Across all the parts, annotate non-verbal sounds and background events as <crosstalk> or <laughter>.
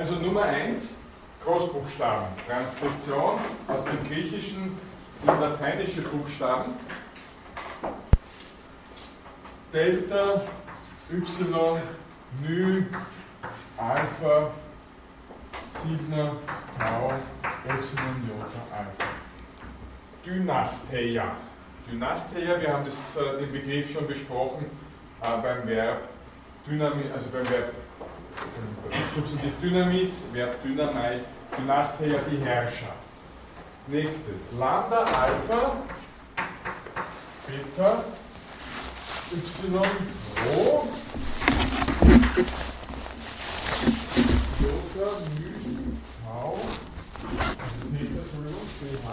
Also Nummer 1, Großbuchstaben. Transkription aus dem Griechischen in lateinische Buchstaben. Delta, Y, Nü, Alpha, Sigma, Tau, Epsilon, Jota, Alpha. Dynasteia. Dynasteia, wir haben das, äh, den Begriff schon besprochen äh, beim Verb Dynami, also beim Verb Substantiv Dynamis, Verb Dynamai, Dynasteia, die Herrschaft. Nächstes, Lambda, Alpha, Beta, Y, Rho, Jota, Mu, Tau, Theta, Entschuldigung, pH,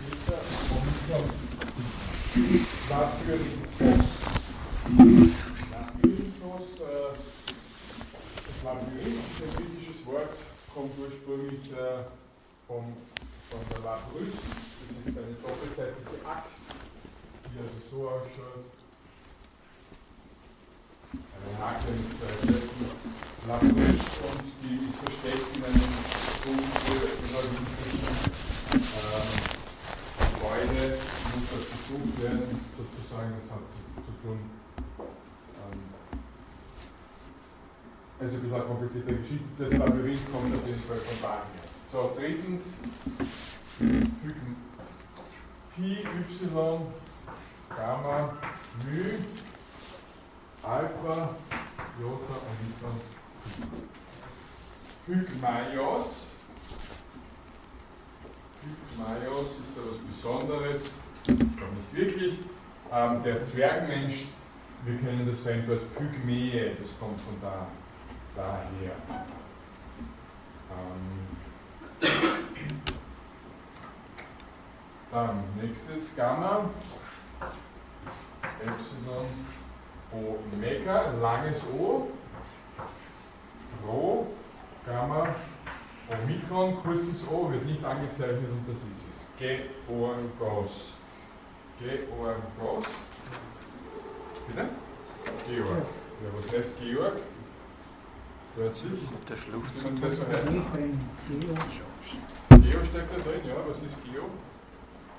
Theta, Omikron, Labyrinthos. Labyrinthos, äh, Labyrinth ist ein griechisches Wort, kommt ursprünglich äh, vom, von der Labrys, das ist eine doppelseitige Axt, die also so ausschaut. Eine Hake mit zwei Seiten, Labrys und die ist versteckt in einem Punkt, äh, Gebäude muss das besucht werden, sozusagen, das hat zu tun. Ähm, also ein bisschen eine komplizierte Geschichte. Das Labyrinth kommt auf jeden Fall von daher. So, drittens, Pi, Y, Gamma, μ, Alpha, Jota und Y, Sigma. Pygmaios Pygmaios ist da was Besonderes, ich glaube nicht wirklich. Ähm, der Zwergmensch, wir kennen das Fremdwort Pygmäe, das kommt von da, daher. Ähm, dann nächstes Gamma, Epsilon, Omega, langes O, Rho, Gamma, Omikron, kurzes O, wird nicht angezeichnet und das ist es. Georgos. Georgos. Bitte? Georg. Ja, was heißt Georg? Plötzlich. Der Schlucht Und das so heißt? Geo, steckt da drin, ja. Was ist Geo?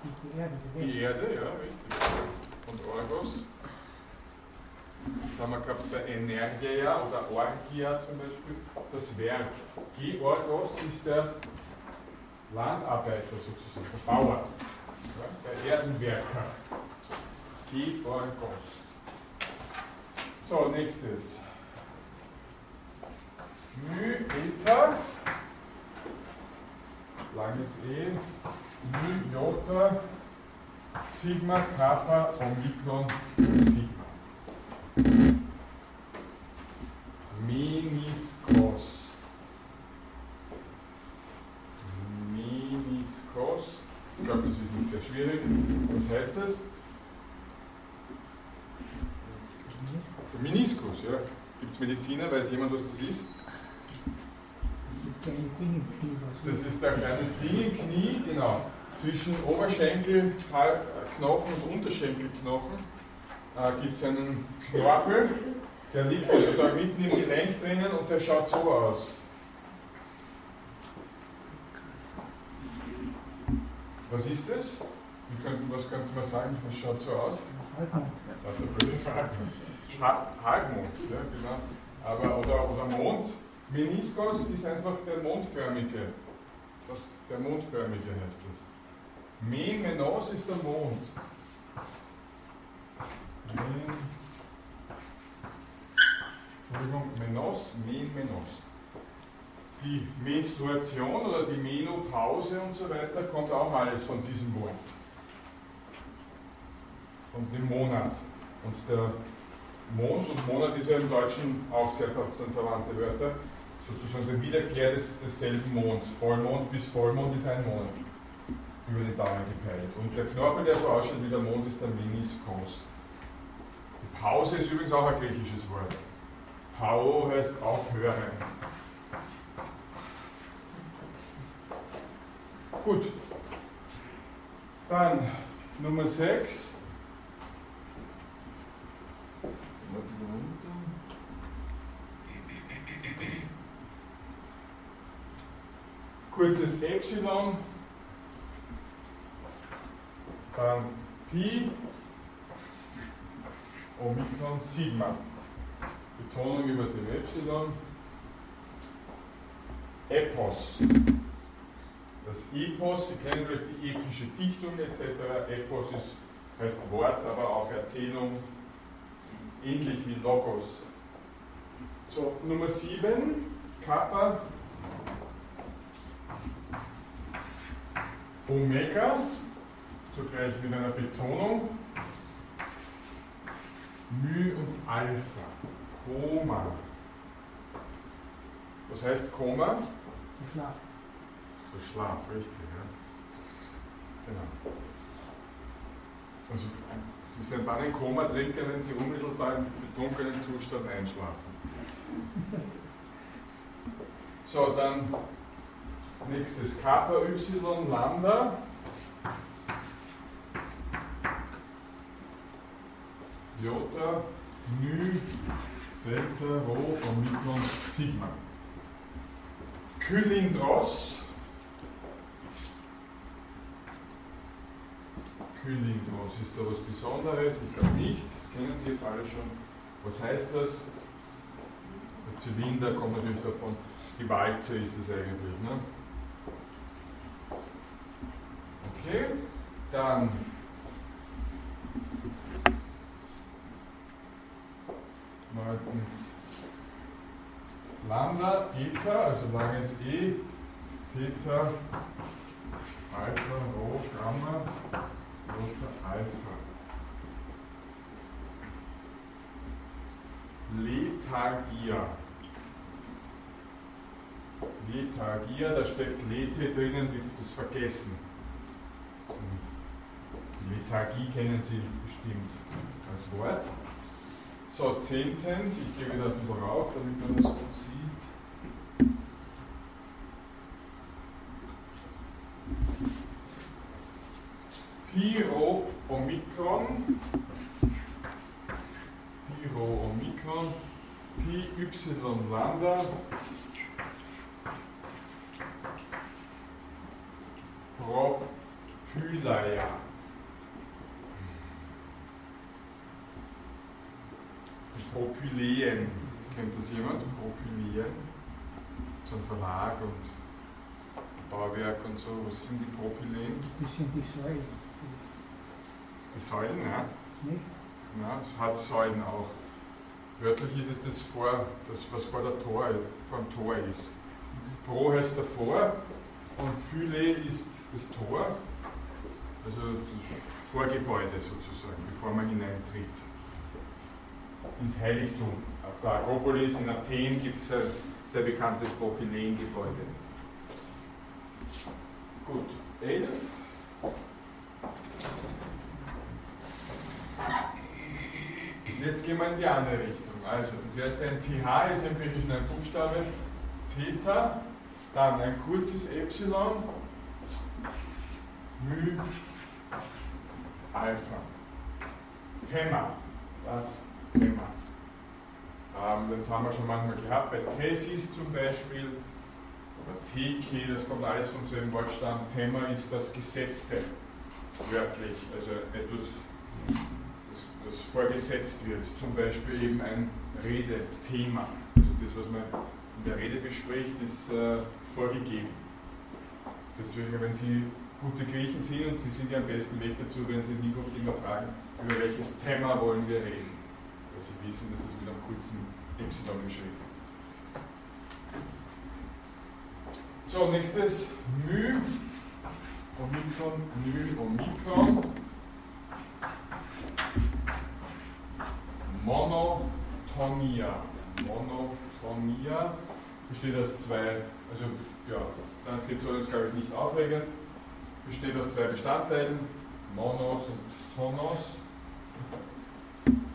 die Erde, die. Erde, ja, richtig. Und Orgos. Das haben wir gehabt bei Energia oder Orgia zum Beispiel. Das Werk. Georgos ist der Landarbeiter sozusagen, der Bauer, ja, der Erdenwerker. Georgos. So, nächstes. Mu Eta, langes E, Mu Jota, Sigma, Kappa, Omikron, Sigma. Meniskos. Meniskos. Ich glaube, das ist nicht sehr schwierig. Was heißt das? Meniskus, ja. Gibt es Mediziner? Weiß jemand, was das ist? Das ist ein kleines Ding im Knie, genau. Zwischen Oberschenkel, Hal- Knochen und Unterschenkelknochen äh, gibt es einen Knorpel, der liegt also da mitten im Gelenk drinnen und der schaut so aus. Was ist das? Wie könnte, was könnte man sagen? Was schaut so aus? halt mal. Das ist eine blöde Frage. Ha Halbmond, ja, genau. Aber, oder, oder Mond. Meniskus ist einfach der mondförmige. Das, der mondförmige heißt das. Men, Menos ist der Mond. Men, Entschuldigung, Menos, Men, Menos. Die Menstruation oder die Menopause und so weiter kommt auch alles von diesem Wort. Von dem Monat. Und der Mond und Monat ist ja im Deutschen auch sehr verwandte Wörter. Sozusagen die Wiederkehr des, desselben Monds. Vollmond bis Vollmond ist ein Monat. Über die Dauer gepeilt. Und der Knorpel, der so ausschaut wie der Mond, ist der Meniskos. Pause ist übrigens auch ein griechisches Wort. Pau heißt aufhören. Gut. Dann Nummer 6. kurzes Epsilon, dann Pi, Omikron Sigma. Betonung über dem Epsilon. Epos. Das Epos, Sie kennen vielleicht die epische Dichtung etc. Epos ist, heißt Wort, aber auch Erzählung, ähnlich wie Logos. So, Nummer 7, Kappa, Omega, zugleich mit einer Betonung, Μ und Alpha, Koma. Was heißt Koma? Der Schlaf. Der Schlaf, richtig, ja. Genau. Also, Sie sind dann in Koma trinken, wenn Sie unmittelbar im betrunkenen Zustand einschlafen. So, dann nächstes Kappa Y Lambda. Jota, Nü, Delta, Rho, Omikron, Sigma. Kylindros. Kylindros, ist da was Besonderes? Ich glaube nicht. Das kennen Sie jetzt alle schon. Was heißt das? Der Zylinder kommt natürlich davon. Die Walze ist das eigentlich. Ne? Okay, dann neuntens Lambda, Eta, also langes E, Theta, Alpha, Rho, Gamma, Delta, Alpha. Lethargia. Lethargia, da steckt Lethe drinnen, das Vergessen. Und die Lethargie kennen Sie bestimmt als Wort. So, zehntens, ich gehe wieder ein bisschen rauf, damit man das gut sieht. Pi Rho Omikron, Pi Rho Omikron, Pi Y Lambda, Propylaia. Propyleen. Kennt das jemand? Propyleen. So ein Verlag und Bauwerk und so. Was sind die Propyleen? Das sind die Säulen. Die Säulen, ja. Nicht? Ja, es hat Säulen auch. Wörtlich ist es das, vor, das was vor, der Tor, vor dem Tor ist. Pro heißt davor und Pyle ist das Tor, also Vorgebäude sozusagen, bevor man hineintritt ins Heiligtum. Auf der Akropolis in Athen gibt es ein sehr bekanntes Propyläen-Gebäude. Gut, 11. Und jetzt gehen wir in die andere Richtung. Also, das erste ein TH ist im Griechischen ein Buchstabe, Theta, dann ein kurzes Epsilon, Μ, Alpha. Thema, das Thema. Ähm, das haben wir schon manchmal gehabt, bei Thesis zum Beispiel, oder TK, das kommt alles vom selben Wortstamm. Thema ist das Gesetzte, wörtlich, also etwas, das, das vorgesetzt wird. Zum Beispiel eben ein Redethema. Also das, was man in der Rede bespricht, ist äh, vorgegeben. Deswegen, wenn Sie gute Griechen sind und Sie sind ja am besten Weg dazu, wenn Sie nie immer fragen, über welches Thema wollen wir reden weil Sie wissen, dass das mit einem kurzen Y geschrieben ist. So, nächstes Μ, Omikron, Μ, Omikron. Monotonia. Monotonia besteht aus zwei, also ja, Transkription ist glaube ich nicht aufregend, besteht aus zwei Bestandteilen, Monos und Tonos.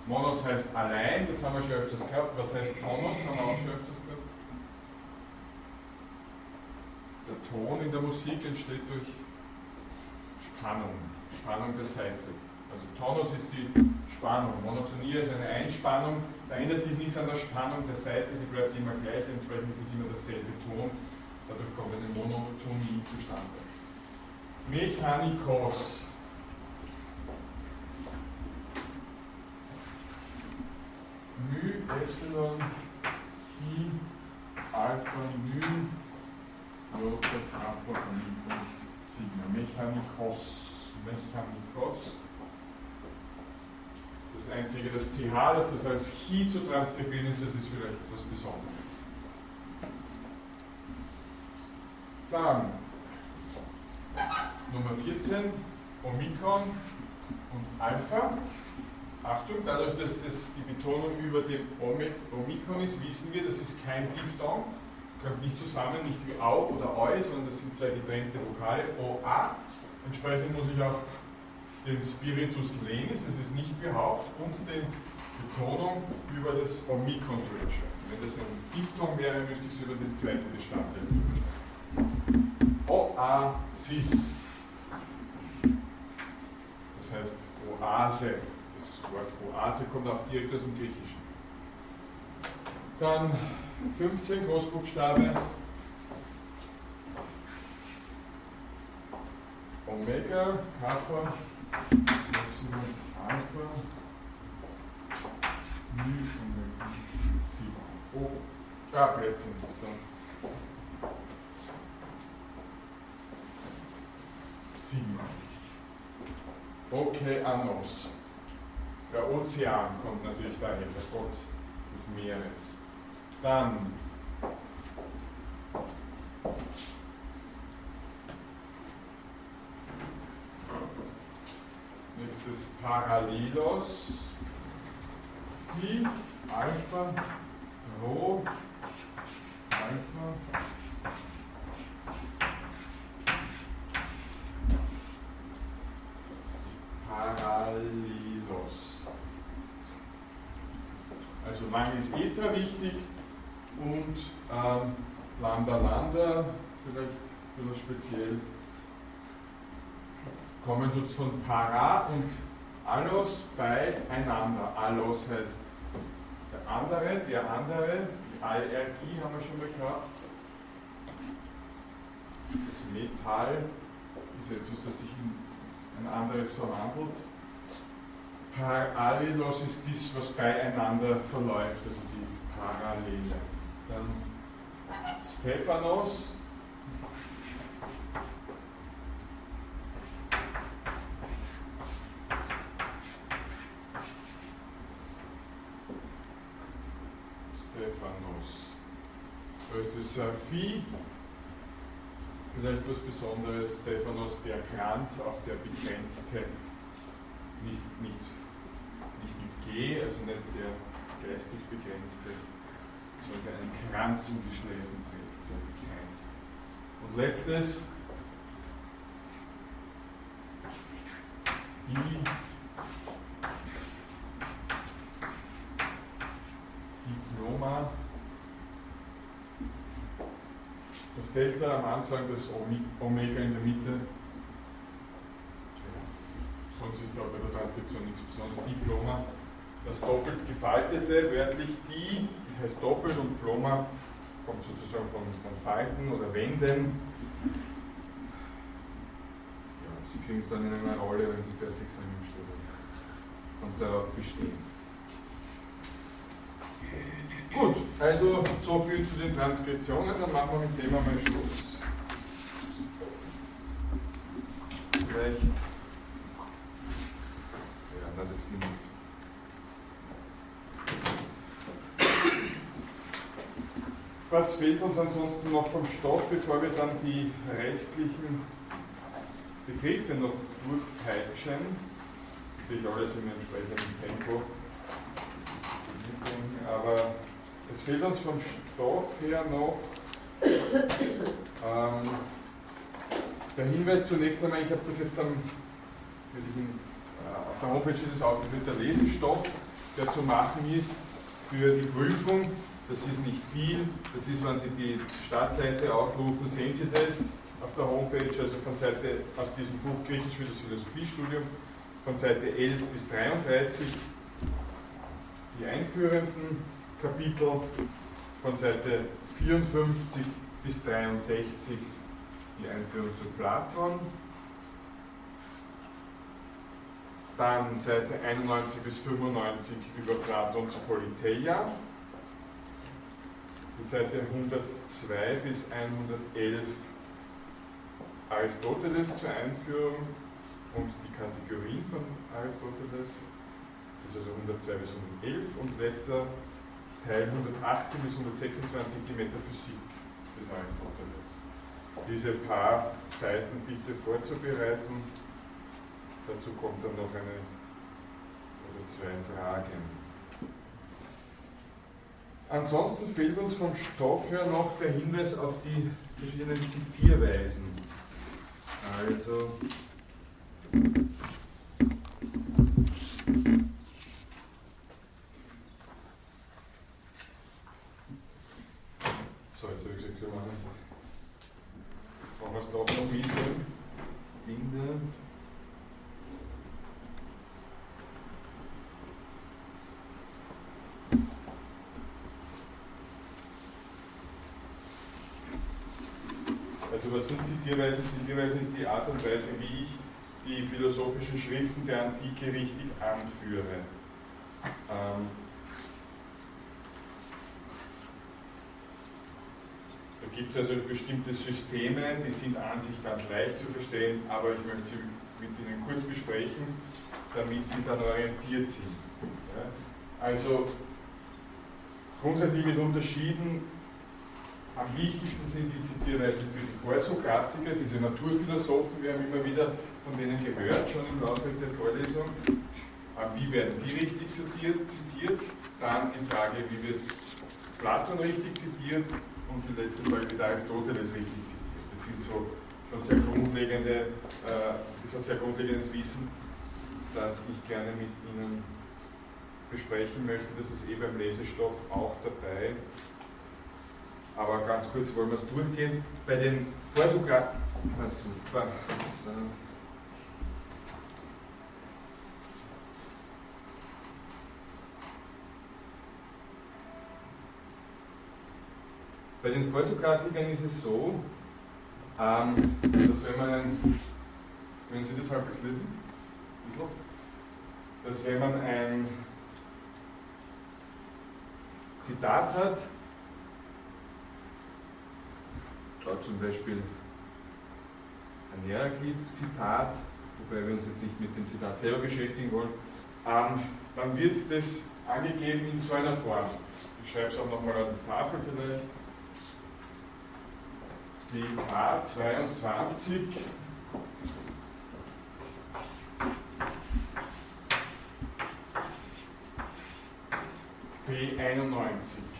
Monos heißt allein, das haben wir schon öfters gehabt. Was heißt Tonos? Haben wir auch schon öfters gehabt. Der Ton in der Musik entsteht durch Spannung, Spannung der Seite. Also Tonus ist die Spannung, Monotonie ist eine Einspannung, da ändert sich nichts an der Spannung der Seite, die bleibt immer gleich, entsprechend ist es immer derselbe Ton. Dadurch kommt eine Monotonie zustande. Mechanikos. μ, epsilon, chi, alpha, μ, Rota, Kappa, Mikro, Sigma. Mechanikos, Mechanikos. Das einzige, das CH, das das als Chi zu transkribieren ist, das ist vielleicht etwas Besonderes. Dann Nummer 14, Omikron und Alpha. Achtung, dadurch, dass das die Betonung über dem Omikron ist, wissen wir, das ist kein Diphthong, kommt nicht zusammen, nicht wie Au oder Oi, sondern das sind zwei getrennte Vokale, O-A. Entsprechend muss ich auch den Spiritus lenis, es ist nicht behaucht, und die Betonung über das Omikron drüber. Wenn das ein Diphthong wäre, müsste ich es über den zweiten Bestandteil Oasis. Das heißt Oase. Das Wort Oase kommt auch direkt aus dem Griechischen. Dann 15 Großbuchstabe. Omega, Kappa, Epsilon, Alpha, Nu, Omega, Sigma. Oh, ah, Plätzchen. So. Sigma. Okeanos. Der Ozean kommt natürlich daher, der Gott des Meeres. Dann nächstes Parallelos. Pi, Alpha, Rho, Alpha, Parallelos. Also lang ist Eta wichtig und ähm, Lambda Lambda vielleicht wieder speziell. Kommen tut von Para und Allos beieinander. Allos heißt der andere, der andere, die Allergie haben wir schon mal gehabt. Das Metall ist etwas, das sich in ein anderes verwandelt. Parallelos ist dies, was beieinander verläuft, also die Parallele. Dann Stephanos. Stephanos. Da ist das Vieh, vielleicht was Besonderes, Stephanos, der Kranz, auch der begrenzte, nicht, nicht, nicht mit G, also nicht der geistig begrenzte, sondern einen Kranz um die Schläfen trägt, der begrenzte. Und letztes, die Diploma das Delta am Anfang, das Omega in der Mitte. Sonst ist da bei der Transkription nichts Besonderes. Diploma. Das doppelt gefaltete, wörtlich die, heißt doppelt und Ploma kommt sozusagen von, von Falten oder Wänden. Ja, Sie kriegen es dann in einer Rolle, wenn Sie fertig sind im Studium und darauf bestehen. Gut, also so viel zu den Transkriptionen, dann machen wir mit dem einmal Schluss. Vielleicht. Ja, na, das genügt. Was fehlt uns ansonsten noch vom Stoff, bevor wir dann die restlichen Begriffe noch durchpeitschen? Natürlich alles im entsprechenden Tempo. Aber es fehlt uns vom Stoff her noch ähm, der Hinweis zunächst einmal, ich habe das jetzt am, äh, auf der Homepage ist es aufgeführt, der Lesestoff, der zu machen ist für die Prüfung. Das ist nicht viel, das ist, wenn Sie die Startseite aufrufen, sehen Sie das auf der Homepage, also von Seite aus diesem Buch Griechisch für das Philosophiestudium, von Seite 11 bis 33, die einführenden Kapitel von Seite 54 bis 63 die Einführung zu Platon. Dann Seite 91 bis 95 über Platons Politeia. Die Seite 102 bis 111 Aristoteles zur Einführung und die Kategorien von Aristoteles. Das ist also 102 bis 111 und letzter Teil 118 bis 126 die Metaphysik des Aristoteles. Diese paar Seiten bitte vorzubereiten. Dazu kommt dann noch eine oder zwei Fragen. Ansonsten fehlt uns vom Stoff her noch der Hinweis auf die verschiedenen Zitierweisen. Also so, jetzt habe ich gesagt, wir machen wir es doch noch mit Binde. Also was sind Zitierweisen? Zitierweisen ist die Art und Weise, wie ich die philosophischen Schriften der Antike richtig anführe. Ähm, da gibt es also bestimmte Systeme, die sind an sich ganz leicht zu verstehen, aber ich möchte sie mit Ihnen kurz besprechen, damit Sie dann orientiert sind. Ja? Also grundsätzlich wird unterschieden am wichtigsten sind die Zitierweisen für die Vorsokratiker, diese Naturphilosophen, wir haben immer wieder von denen gehört, schon im Laufe der Vorlesung. Wie werden die richtig zitiert? zitiert? Dann die Frage, wie wird Platon richtig zitiert? Und die letzte Frage, wie Aristoteles richtig zitiert. Das sind so schon sehr grundlegende, äh, das ist ein sehr grundlegendes Wissen, das ich gerne mit Ihnen besprechen möchte. Das ist eh beim Lesestoff auch dabei aber ganz kurz wollen wir es durchgehen. Bei den Vorsokraten. Ah, super. Bei den Vorsokratikern ist es so, ähm, dass wenn man ein, wenn Sie das halbwegs lesen, dass wenn man ein Zitat hat, da zum Beispiel ein Heraklit-Zitat, wobei wir uns jetzt nicht mit dem Zitat selber beschäftigen wollen, ähm, dann wird das angegeben in so einer Form. Ich schreibe es auch nochmal an die Tafel vielleicht. DK 22 P91.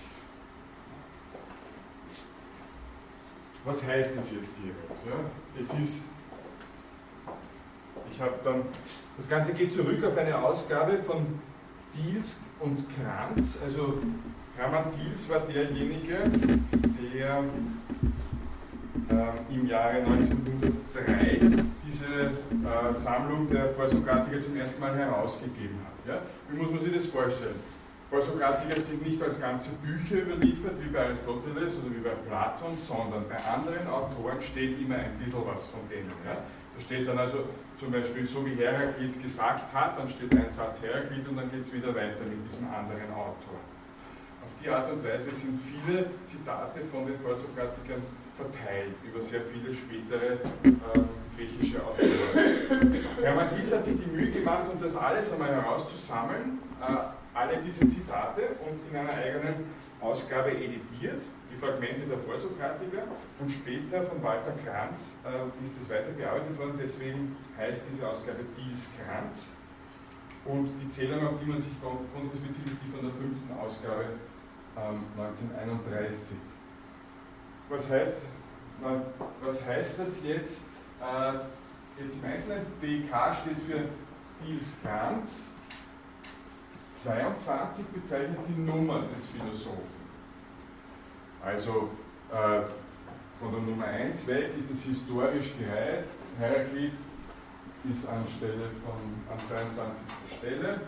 Was heißt das jetzt jeweils? Ja? Es ist, ich habe dann, das Ganze geht zurück auf eine Ausgabe von Diels und Kranz. Also Hermann Diels war derjenige, der äh, im Jahre 1903 diese äh, Sammlung der Vorsokratiker zum ersten Mal herausgegeben hat. Ja? Wie muss man sich das vorstellen? Vorsokratiker sind nicht als ganze Bücher überliefert, wie bei Aristoteles oder wie bei Platon, sondern bei anderen Autoren steht immer ein bisschen was von denen. Ja? Da steht dann also zum Beispiel, so wie Heraklit gesagt hat, dann steht ein Satz Heraklit und dann geht es wieder weiter mit diesem anderen Autor. Auf die Art und Weise sind viele Zitate von den Vorsokratikern verteilt über sehr viele spätere ähm, griechische Autoren. Hermann Dietz hat sich die Mühe gemacht, um das alles einmal herauszusammeln. Äh, alle diese Zitate und in einer eigenen Ausgabe editiert, die Fragmente der Vorsokratiker und später von Walter Kranz äh, ist es weitergearbeitet worden, deswegen heißt diese Ausgabe Diels Kranz. Und die Zählung, auf die man sich bezieht, ist die von der fünften Ausgabe ähm, 1931. Was heißt, was heißt das jetzt? Äh, jetzt im Einzelnen, DK steht für Diels Kranz 22 bezeichnet die Nummer des Philosophen. Also äh, von der Nummer 1 weg ist es historisch gereiht. Heraklit ist an, Stelle von, an 22. Stelle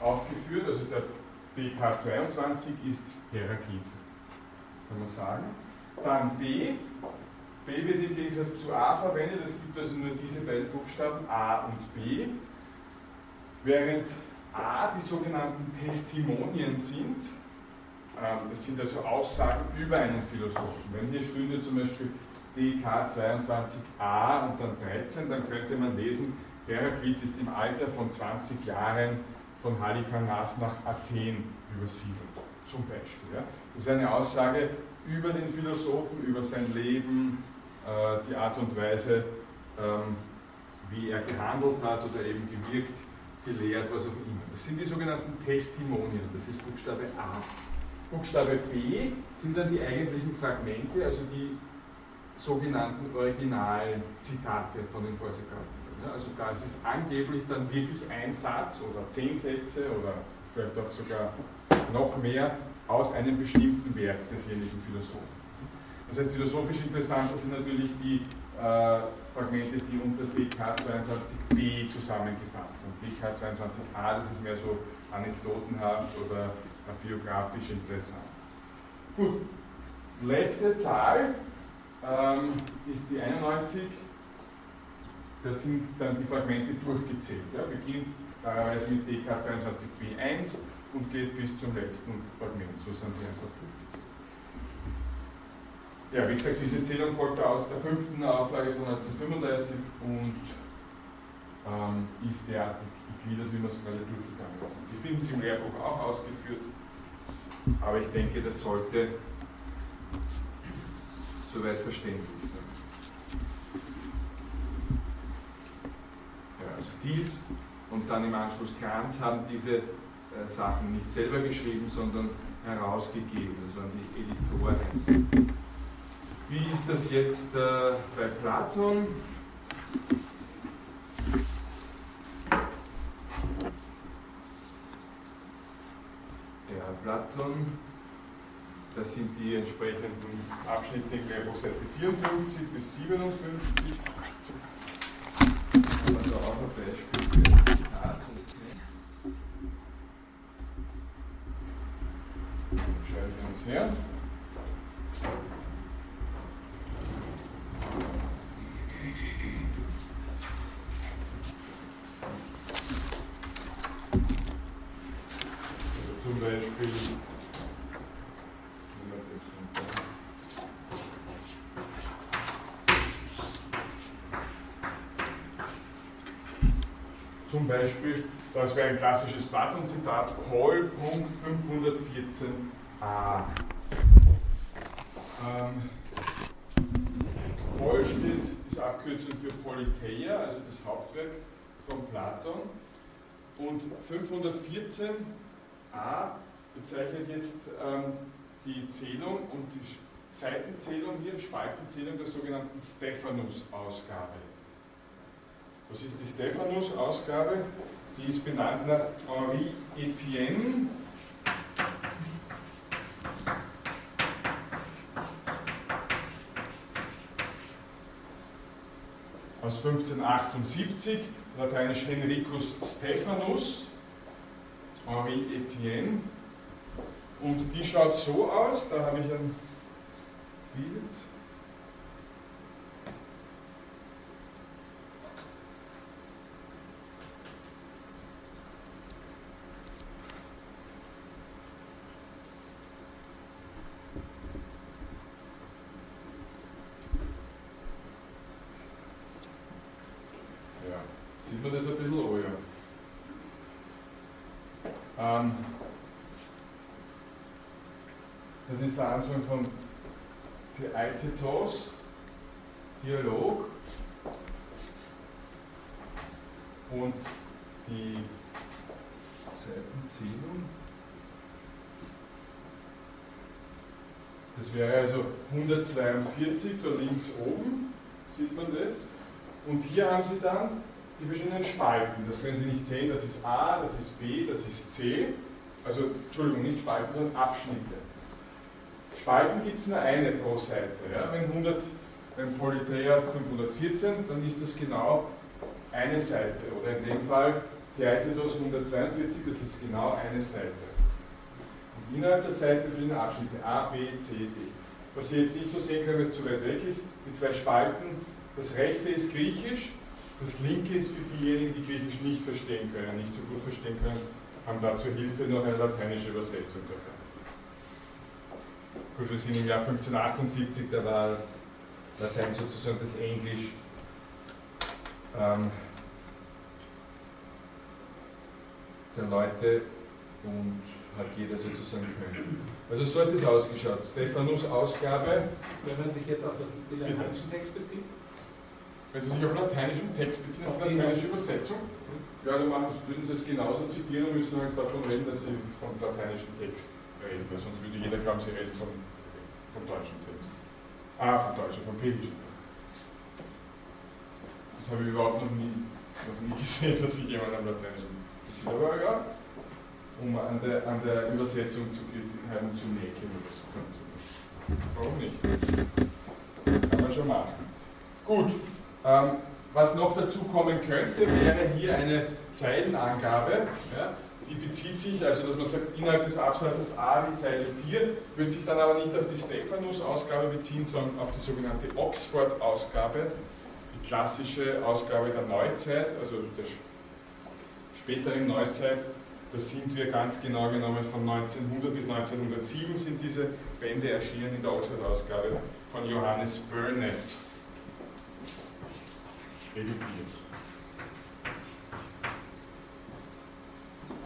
aufgeführt, also der BK 22 ist Heraklit, kann man sagen. Dann D B wird im Gegensatz zu A verwendet, es gibt also nur diese beiden Buchstaben A und B, während A die sogenannten Testimonien sind, ähm, das sind also Aussagen über einen Philosophen. Wenn hier stünde zum Beispiel DK 22a und dann 13, dann könnte man lesen, Heraklit ist im Alter von 20 Jahren von Halikarnas nach Athen übersiedelt, zum Beispiel. Das ist eine Aussage über den Philosophen, über sein Leben, äh, die Art und Weise, ähm, wie er gehandelt hat oder eben gewirkt, gelehrt, was auch immer. Das sind die sogenannten Testimonien, das ist Buchstabe A. Buchstabe B sind dann die eigentlichen Fragmente, also die sogenannten Originalzitate von den. Ja, also da ist es angeblich dann wirklich ein Satz oder zehn Sätze oder vielleicht auch sogar noch mehr aus einem bestimmten Werk desjenigen Philosophen. Das heißt, philosophisch interessant sind natürlich die Fragmente, die unter DK22b zusammengefasst sind. DK22a, das ist mehr so anekdotenhaft oder biografisch interessant. Gut, letzte Zahl ähm, ist die 91. Da sind dann die Fragmente durchgezählt. Ja, beginnt teilweise mit DK22b1 und geht bis zum letzten Fragment. So sind sie einfach durchgezählt. Ja, wie gesagt, diese Zählung folgt aus der fünften Auflage von 1935 und ähm, ist derartig gegliedert, wie wir es gerade durchgegangen sind. Sie finden es im Lehrbuch auch ausgeführt, aber ich denke, das sollte soweit verständlich sein. Ja, also Diels und dann im Anschluss Kranz haben diese äh, Sachen nicht selber geschrieben, sondern herausgegeben. Das waren die Editoren. Wie ist das jetzt äh, bei Platon? Ja, Platon, das sind die entsprechenden Abschnitte in Lehrbuch Seite 54 bis 57. Haben wir da auch ein Beispiel für Zitat Schreibe ich uns her. zum Beispiel zum Beispiel, das wäre ein klassisches Platon-Zitat, Paul, Punkt 514a. Ähm, Paul steht, ist Abkürzung für Politeia, also das Hauptwerk von Platon. Und 514 A bezeichnet jetzt ähm, die Zählung und die Seitenzählung hier, Spaltenzählung der sogenannten Stephanus-Ausgabe. Was ist die Stephanus-Ausgabe? Die ist benannt nach Henri Etienne. Aus 1578, lateinisch Henricus Stephanus. Henri Etienne. Und die schaut so aus, da habe ich ein Bild. Ja, sieht man das ein bisschen? Oh ja. Ähm, das ist der Anfang von Theaetetos, Dialog. Und die Seitenzählung. Das wäre also 142, da links oben, sieht man das. Und hier haben Sie dann die verschiedenen Spalten. Das können Sie nicht sehen, das ist A, das ist B, das ist C. Also, Entschuldigung, nicht Spalten, sondern Abschnitte. Spalten gibt es nur eine pro Seite. Ja? Wenn, 100, wenn Politeia 514, dann ist das genau eine Seite. Oder in dem Fall Theaetetos 142, das ist genau eine Seite. Und innerhalb der Seite verschiedene Abschnitte A, B, C, D. Was Sie jetzt nicht so sehen können, weil es zu weit weg ist, die zwei Spalten, das rechte ist griechisch, das linke ist für diejenigen, die griechisch nicht verstehen können, nicht so gut verstehen können, haben da zur Hilfe noch eine lateinische Übersetzung dabei. Gut, wir sind im Jahr 1578, da war das Latein sozusagen das Englisch ähm, der Leute und hat jeder sozusagen können. Also so hat es ausgeschaut. Stephanus Ausgabe. Wenn man sich jetzt auf den lateinischen Text bezieht? Wenn Sie sich auf lateinischen Text beziehen, auf lateinische Übersetzung, ja, dann machen, würden Sie es genauso zitieren und müssen halt davon reden, dass Sie vom lateinischen Text reden, weil sonst würde jeder glauben, Sie reden vom, vom deutschen Text. Ah, vom deutschen, vom griechischen Text. Das habe ich überhaupt noch nie, noch nie <laughs> gesehen, dass sich jemand am lateinischen bezieht. Aber ja, um an der, an der Übersetzung zu kritisieren und zu mäkeln oder so. Warum nicht? Kann man schon machen. Gut, ähm, was noch dazu kommen könnte, wäre hier eine Zeilenangabe. Ja, die bezieht sich, also dass man sagt, innerhalb des Absatzes A die Zeile 4, wird sich dann aber nicht auf die Stephanus-Ausgabe beziehen, sondern auf die sogenannte Oxford-Ausgabe, die klassische Ausgabe der Neuzeit, also der späteren Neuzeit, da sind wir ganz genau genommen von 1900 bis 1907 sind diese Bände erschienen in der Oxford-Ausgabe von Johannes Burnett redigiert.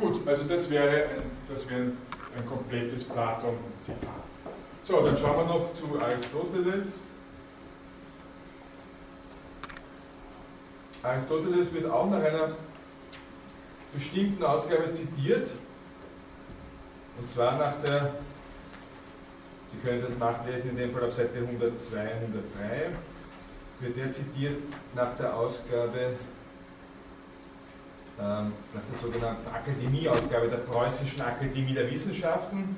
Gut, also das wäre ein, das wäre ein, ein komplettes Platon-Zitat. So, dann schauen wir noch zu Aristoteles. Aristoteles wird auch nach einer bestimmten Ausgabe zitiert. Und zwar nach der, Sie können das nachlesen, in dem Fall auf Seite 102, 103, wird er zitiert nach der Ausgabe, ähm, nach der sogenannten Akademieausgabe der Preußischen Akademie der Wissenschaften.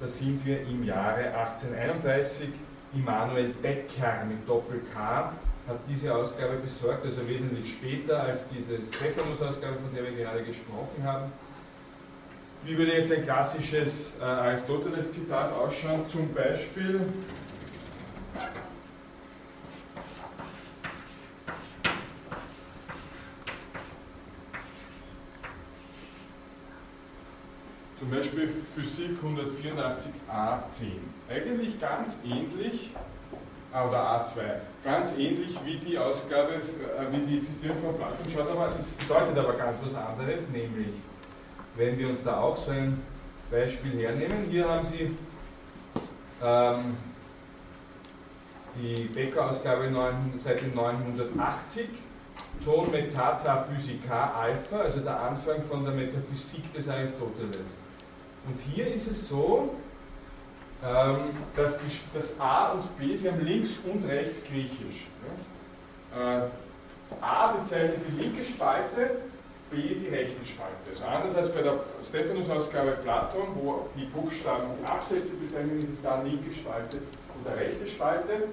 Da sind wir im Jahre 1831. Immanuel Becker mit Doppel-K hat diese Ausgabe besorgt, also wesentlich später als diese Stephanus-Ausgabe, von der wir gerade gesprochen haben. Wie würde jetzt ein klassisches äh, Aristoteles-Zitat ausschauen? Zum Beispiel, zum Beispiel Physik 184a10. Eigentlich ganz ähnlich oder A2. Ganz ähnlich wie die Ausgabe, äh, wie die Zitierung von Platon, schaut aber, es bedeutet aber ganz was anderes, nämlich, wenn wir uns da auch so ein Beispiel hernehmen, hier haben Sie ähm, die Becker-Ausgabe Seite 980, Ton Metata Physica Alpha, also der Anfang von der Metaphysik des Aristoteles. Und hier ist es so, ähm, dass die, das A und B, Sie haben links und rechts griechisch. Äh, A bezeichnet die linke Spalte, B die rechte Spalte. Also anders als bei der Stephanus-Ausgabe Platon, wo die Buchstaben die Absätze bezeichnen, ist es da linke Spalte und der rechte Spalte.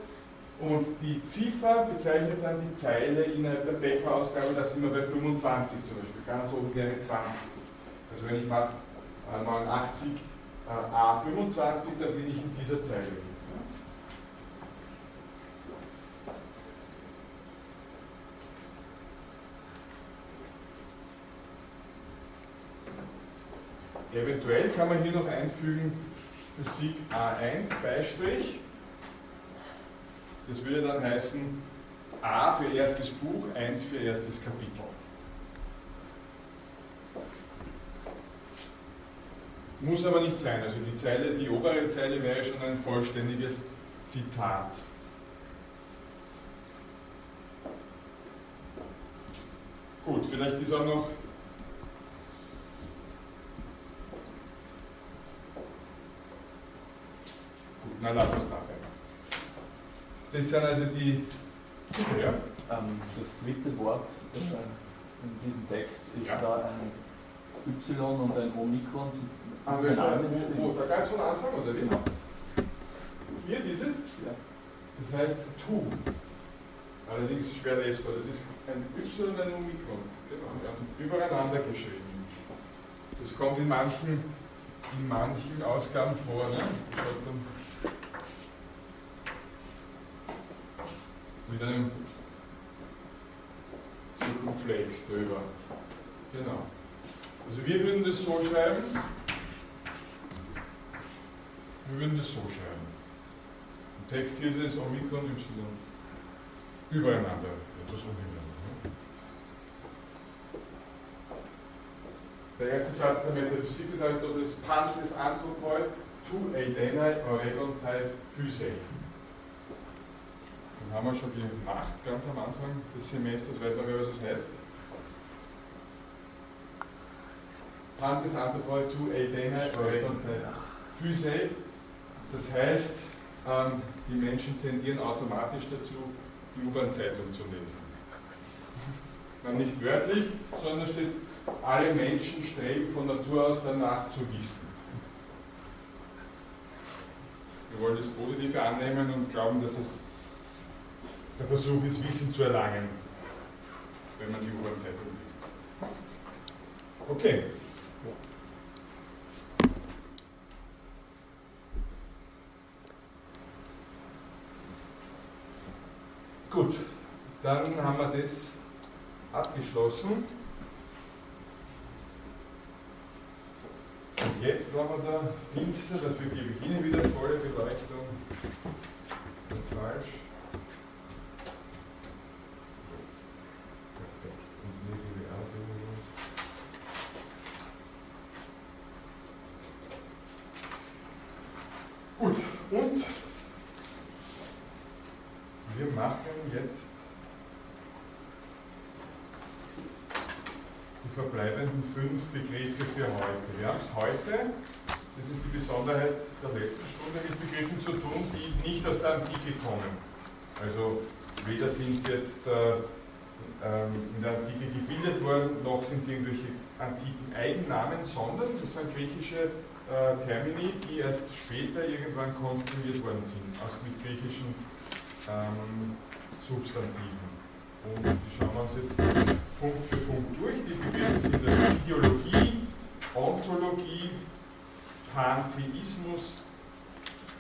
Und die Ziffer bezeichnet dann die Zeile innerhalb der Becker-Ausgabe, da sind wir bei 25 zum Beispiel, ganz oben wäre 20. Also wenn ich mal 89 äh, A25, da bin ich in dieser Zeile. Eventuell kann man hier noch einfügen Physik A1 Beistrich. Das würde dann heißen A für erstes Buch, 1 für erstes Kapitel. Muss aber nicht sein. Also die Zeile, die obere Zeile wäre schon ein vollständiges Zitat. Gut, vielleicht ist auch noch Gut, na lassen wir es dabei. Das sind also die. Ja. Ähm, das dritte Wort in diesem Text ist ja. da ein Y und ein Omikron. Haben wir wo, wo, da ganz von Anfang oder wie? Genau. Hier dieses? Ja. Das heißt to. Allerdings schwer lesbar. Das ist ein Y und ein Omikron. Genau. Ja. Übereinander geschrieben. Das kommt in manchen, in manchen Ausgaben vor. Ne? mit einem Circumflex drüber. Genau. Also wir würden das so schreiben. Wir würden das so schreiben. Im Text hier ist es Omikron Y übereinander, etwas umeinander. Ne? Der erste Satz der Metaphysik des Aristoteles, Pantes Anthropoi, tu eidenai oregontai physei. Den haben wir schon gemacht, ganz am Anfang des Semesters, weiß man, wer was es heißt. Pantes Anthropoi, tu eidenai oregontai physei. Das heißt, ähm, die Menschen tendieren automatisch dazu, die U-Bahn-Zeitung zu lesen. Dann nicht wörtlich, sondern steht, alle Menschen streben von Natur aus danach zu wissen. Wir wollen das Positive annehmen und glauben, dass es der Versuch ist, Wissen zu erlangen, wenn man die U-Bahn-Zeitung liest. Okay. Gut, dann haben wir das abgeschlossen. Und jetzt war wir da finster, dafür gebe ich Ihnen wieder volle Beleuchtung. Falsch. Perfekt. Und negative Abbildung. Gut, und wir machen jetzt die verbleibenden fünf Begriffe für heute. Wir haben es heute, das ist die Besonderheit der letzten Stunde, mit Begriffen zu tun, die nicht aus der Antike kommen. Also weder sind sie jetzt äh, ähm, in der Antike gebildet worden, noch sind sie irgendwelche antiken Eigennamen, sondern das sind griechische äh, Termini, die erst später irgendwann konstruiert worden sind, aus mit griechischen ähm, Substantiven. Und die schauen wir uns jetzt Punkt für Punkt durch. Die Begriffe sind der Ideologie, Ontologie, Pantheismus,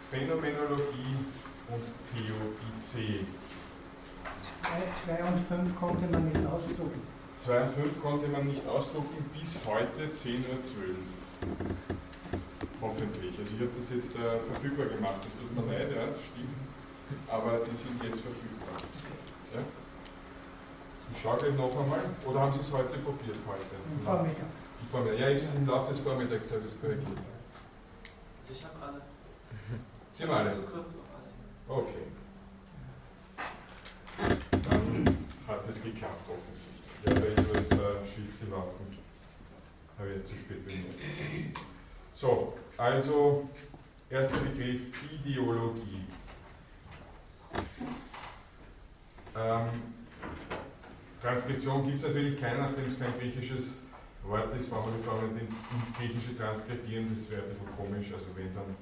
Phänomenologie und Theodizee. 2 und 5 konnte man nicht ausdrucken. 2 und 5 konnte man nicht ausdrucken bis heute 10.12 Uhr. Hoffentlich. Also ich habe das jetzt äh, verfügbar gemacht. Das tut mir leid, ja, das stimmt aber sie sind jetzt verfügbar. Ja? Ich schaue gleich noch einmal. Oder haben Sie es heute probiert? Heute? Am Vormittag. Am Vormittag. Ja, ich, im Laufe des Vormittags habe ich es korrigiert. Also ich habe alle. <laughs> Sie haben alle? Okay. Dann hat es geklappt offensichtlich. Ja, da ist was äh, schief gelaufen. Habe ich jetzt zu spät bemerkt. So, also erster Begriff Ideologie. Ähm, Transkription gibt es natürlich keine, nachdem es kein griechisches Wort ist, brauchen wir jetzt auch nicht ins, ins Griechische transkribieren, das wäre ein bisschen komisch, also wenn dann.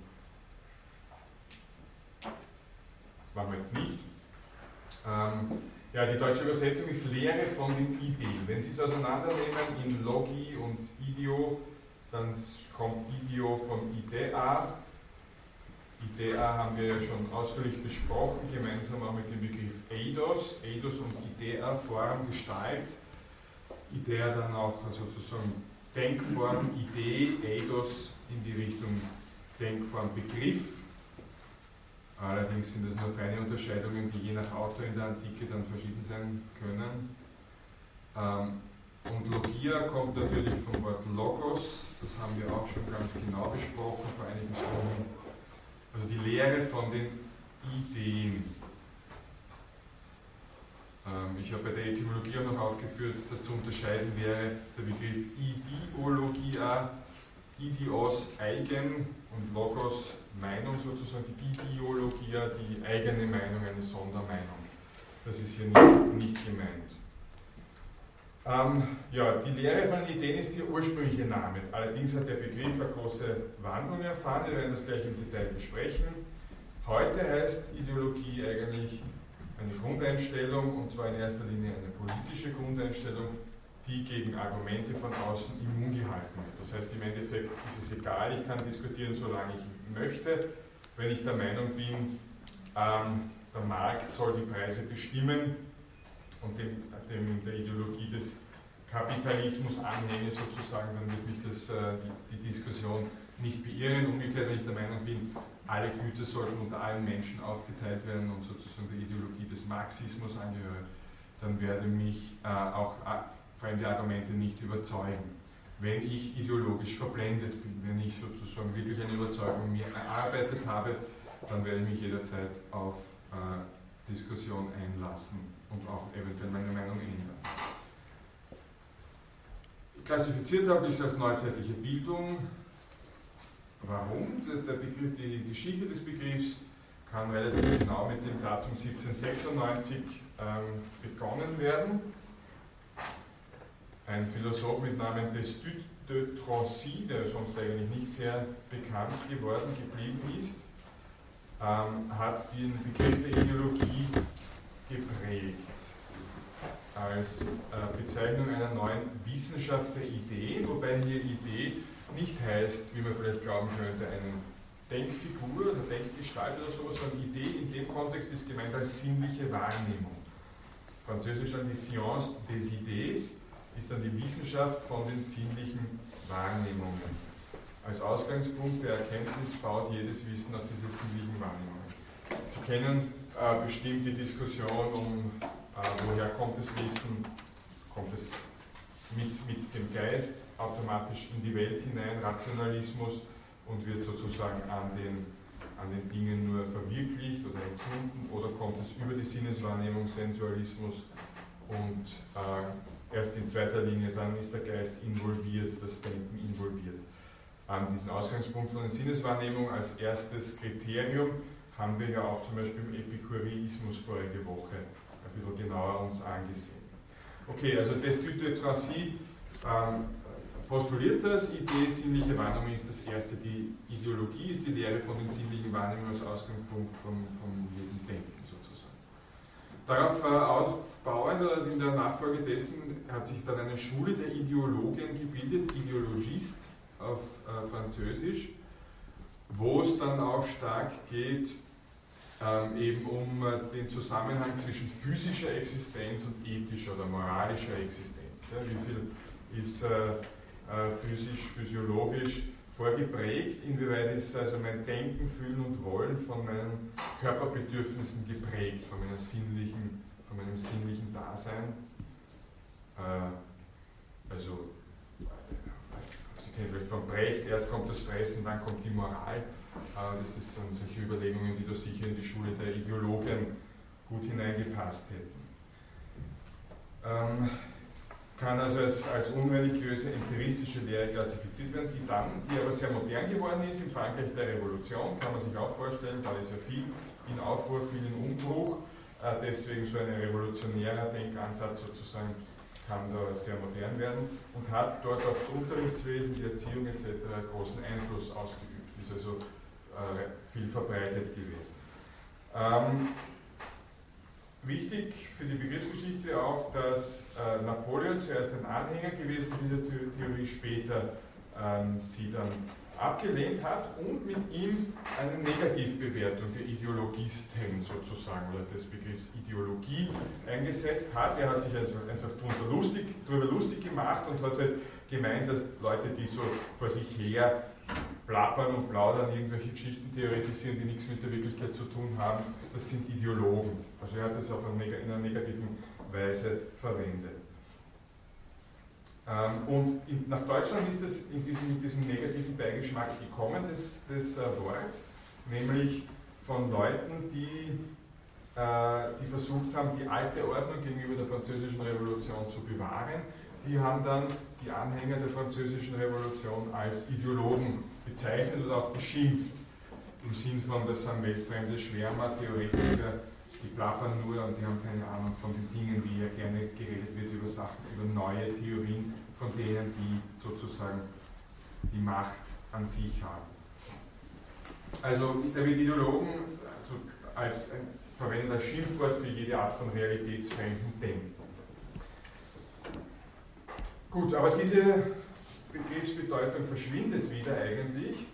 Das machen wir jetzt nicht. Ähm, ja, die deutsche Übersetzung ist Lehre von den Ideen. Wenn Sie es auseinandernehmen in Logi und Ideo, dann kommt Ideo von Idea Idea haben wir ja schon ausführlich besprochen, gemeinsam auch mit dem Begriff Eidos, Eidos und Idea, Form, Gestalt. Idea dann auch sozusagen Denkform, Idee, Eidos in die Richtung Denkform, Begriff. Allerdings sind das nur feine Unterscheidungen, die je nach Autor in der Antike dann verschieden sein können. Ähm, und Logia kommt natürlich vom Wort Logos, das haben wir auch schon ganz genau besprochen vor einigen Stunden. Also die Lehre von den Ideen. Ähm, ich habe bei der Etymologie auch noch aufgeführt, dass zu unterscheiden wäre der Begriff Ideologia, Idios eigen und Logos Meinung sozusagen, die Ideologia, die eigene Meinung, eine Sondermeinung. Das ist hier nicht, nicht gemeint. Ähm, ja, die Lehre von Ideen ist ihr ursprünglicher Name. Allerdings hat der Begriff eine große Wandlung erfahren. Wir werden das gleich im Detail besprechen. Heute heißt Ideologie eigentlich eine Grundeinstellung, und zwar in erster Linie eine politische Grundeinstellung, die gegen Argumente von außen immun gehalten wird. Das heißt, im Endeffekt ist es egal, ich kann diskutieren, solange ich möchte. Wenn ich der Meinung bin, ähm, der Markt soll die Preise bestimmen und dem, dem der Ideologie des Kapitalismus anhänge sozusagen, dann wird mich das, äh, die, die Diskussion nicht beirren. Umgekehrt, wenn ich der Meinung bin, alle Güter sollten unter allen Menschen aufgeteilt werden und sozusagen der Ideologie des Marxismus angehöre, dann werde mich äh, auch äh, fremde Argumente nicht überzeugen. Wenn ich ideologisch verblendet bin, wenn ich sozusagen wirklich eine Überzeugung mir erarbeitet habe, dann werde ich mich jederzeit auf äh, Diskussion einlassen und auch eventuell meine Meinung ändern. Klassifiziert habe ich es als neuzeitliche Bildung. Warum? Der Begriff, die Geschichte des Begriffs kann relativ genau mit dem Datum 1796 ähm, begonnen werden. Ein Philosoph mit Namen Destutt de Trancy, der sonst eigentlich nicht sehr bekannt geworden geblieben ist, ähm, hat den Begriff der Ideologie geprägt als äh, Bezeichnung einer neuen Wissenschaft der Idee, wobei hier Idee nicht heißt, wie man vielleicht glauben könnte, eine Denkfigur oder Denkgestalt oder sowas, sondern Idee in dem Kontext ist gemeint als sinnliche Wahrnehmung. Französisch dann die Science des Idées ist dann die Wissenschaft von den sinnlichen Wahrnehmungen. Als Ausgangspunkt der Erkenntnis baut jedes Wissen auf diese sinnlichen Wahrnehmungen. Sie kennen äh, bestimmt die Diskussion um äh, woher kommt das Wissen? Kommt es mit, mit dem Geist automatisch in die Welt hinein, Rationalismus, und wird sozusagen an den, an den Dingen nur verwirklicht oder empfunden, oder kommt es über die Sinneswahrnehmung, Sensualismus, und äh, erst in zweiter Linie dann ist der Geist involviert, das Denken involviert. An diesen Ausgangspunkt von der Sinneswahrnehmung als erstes Kriterium haben wir ja auch zum Beispiel im Epikureismus vorige Woche bisschen genauer uns angesehen. Okay, also Destutt de Tracy ähm, postuliert das, Idee sinnliche Wahrnehmung ist das erste, die Ideologie ist die Lehre von den sinnlichen Wahrnehmungen als Ausgangspunkt vom, vom jedem Denken sozusagen. Darauf äh, aufbauend oder in der Nachfolge dessen hat sich dann eine Schule der Ideologien gebildet, Ideologist auf äh, Französisch, wo es dann auch stark geht ähm, eben um äh, den Zusammenhang zwischen physischer Existenz und ethischer oder moralischer Existenz. Ja, wie viel ist äh, äh, physisch, physiologisch vorgeprägt, inwieweit ist also mein Denken, Fühlen und Wollen von meinen Körperbedürfnissen geprägt, von, meiner sinnlichen, von meinem sinnlichen Dasein. Äh, also, Sie kennen vielleicht von Brecht, erst kommt das Fressen, dann kommt die Moral. Äh, das sind solche Überlegungen, die da sicher in die Schule der Ideologen gut hineingepasst hätten. Ähm, kann also als, als unreligiöse empiristische Lehre klassifiziert werden, die dann, die aber sehr modern geworden ist, in Frankreich der Revolution, kann man sich auch vorstellen, da ist ja viel in Aufruhr, viel in Umbruch, äh, deswegen so ein revolutionärer Denkansatz sozusagen kann da sehr modern werden und hat dort aufs Unterrichtswesen, die Erziehung etc. großen Einfluss ausgeübt. Ist also viel verbreitet gewesen. Ähm, wichtig für die Begriffsgeschichte auch, dass äh, Napoleon zuerst ein Anhänger gewesen dieser Theorie, später ähm, sie dann abgelehnt hat und mit ihm eine Negativbewertung der Ideologisten sozusagen oder des Begriffs Ideologie eingesetzt hat. Er hat sich also einfach darüber lustig, lustig gemacht und hat halt gemeint, dass Leute, die so vor sich her plappern und plaudern, irgendwelche Geschichten theoretisieren, die nichts mit der Wirklichkeit zu tun haben, das sind Ideologen. Also er hat das eine, in einer negativen Weise verwendet. Ähm, und in, nach Deutschland ist es in diesem, mit diesem negativen Beigeschmack gekommen, das, das äh, Wort, nämlich von Leuten, die, äh, die versucht haben, die alte Ordnung gegenüber der französischen Revolution zu bewahren. Die haben dann die Anhänger der französischen Revolution als Ideologen bezeichnet oder auch beschimpft. Im Sinn von, das sind weltfremde Schwärmer, Theoretiker, die plappern nur und die haben keine Ahnung von den Dingen, wie ja gerne geredet wird über Sachen, über neue Theorien, von denen die sozusagen die Macht an sich haben. Also wird Ideologen also als ein verwendet als Schimpfwort für jede Art von realitätsfremden Denken. Gut, aber diese Begriffsbedeutung verschwindet wieder eigentlich,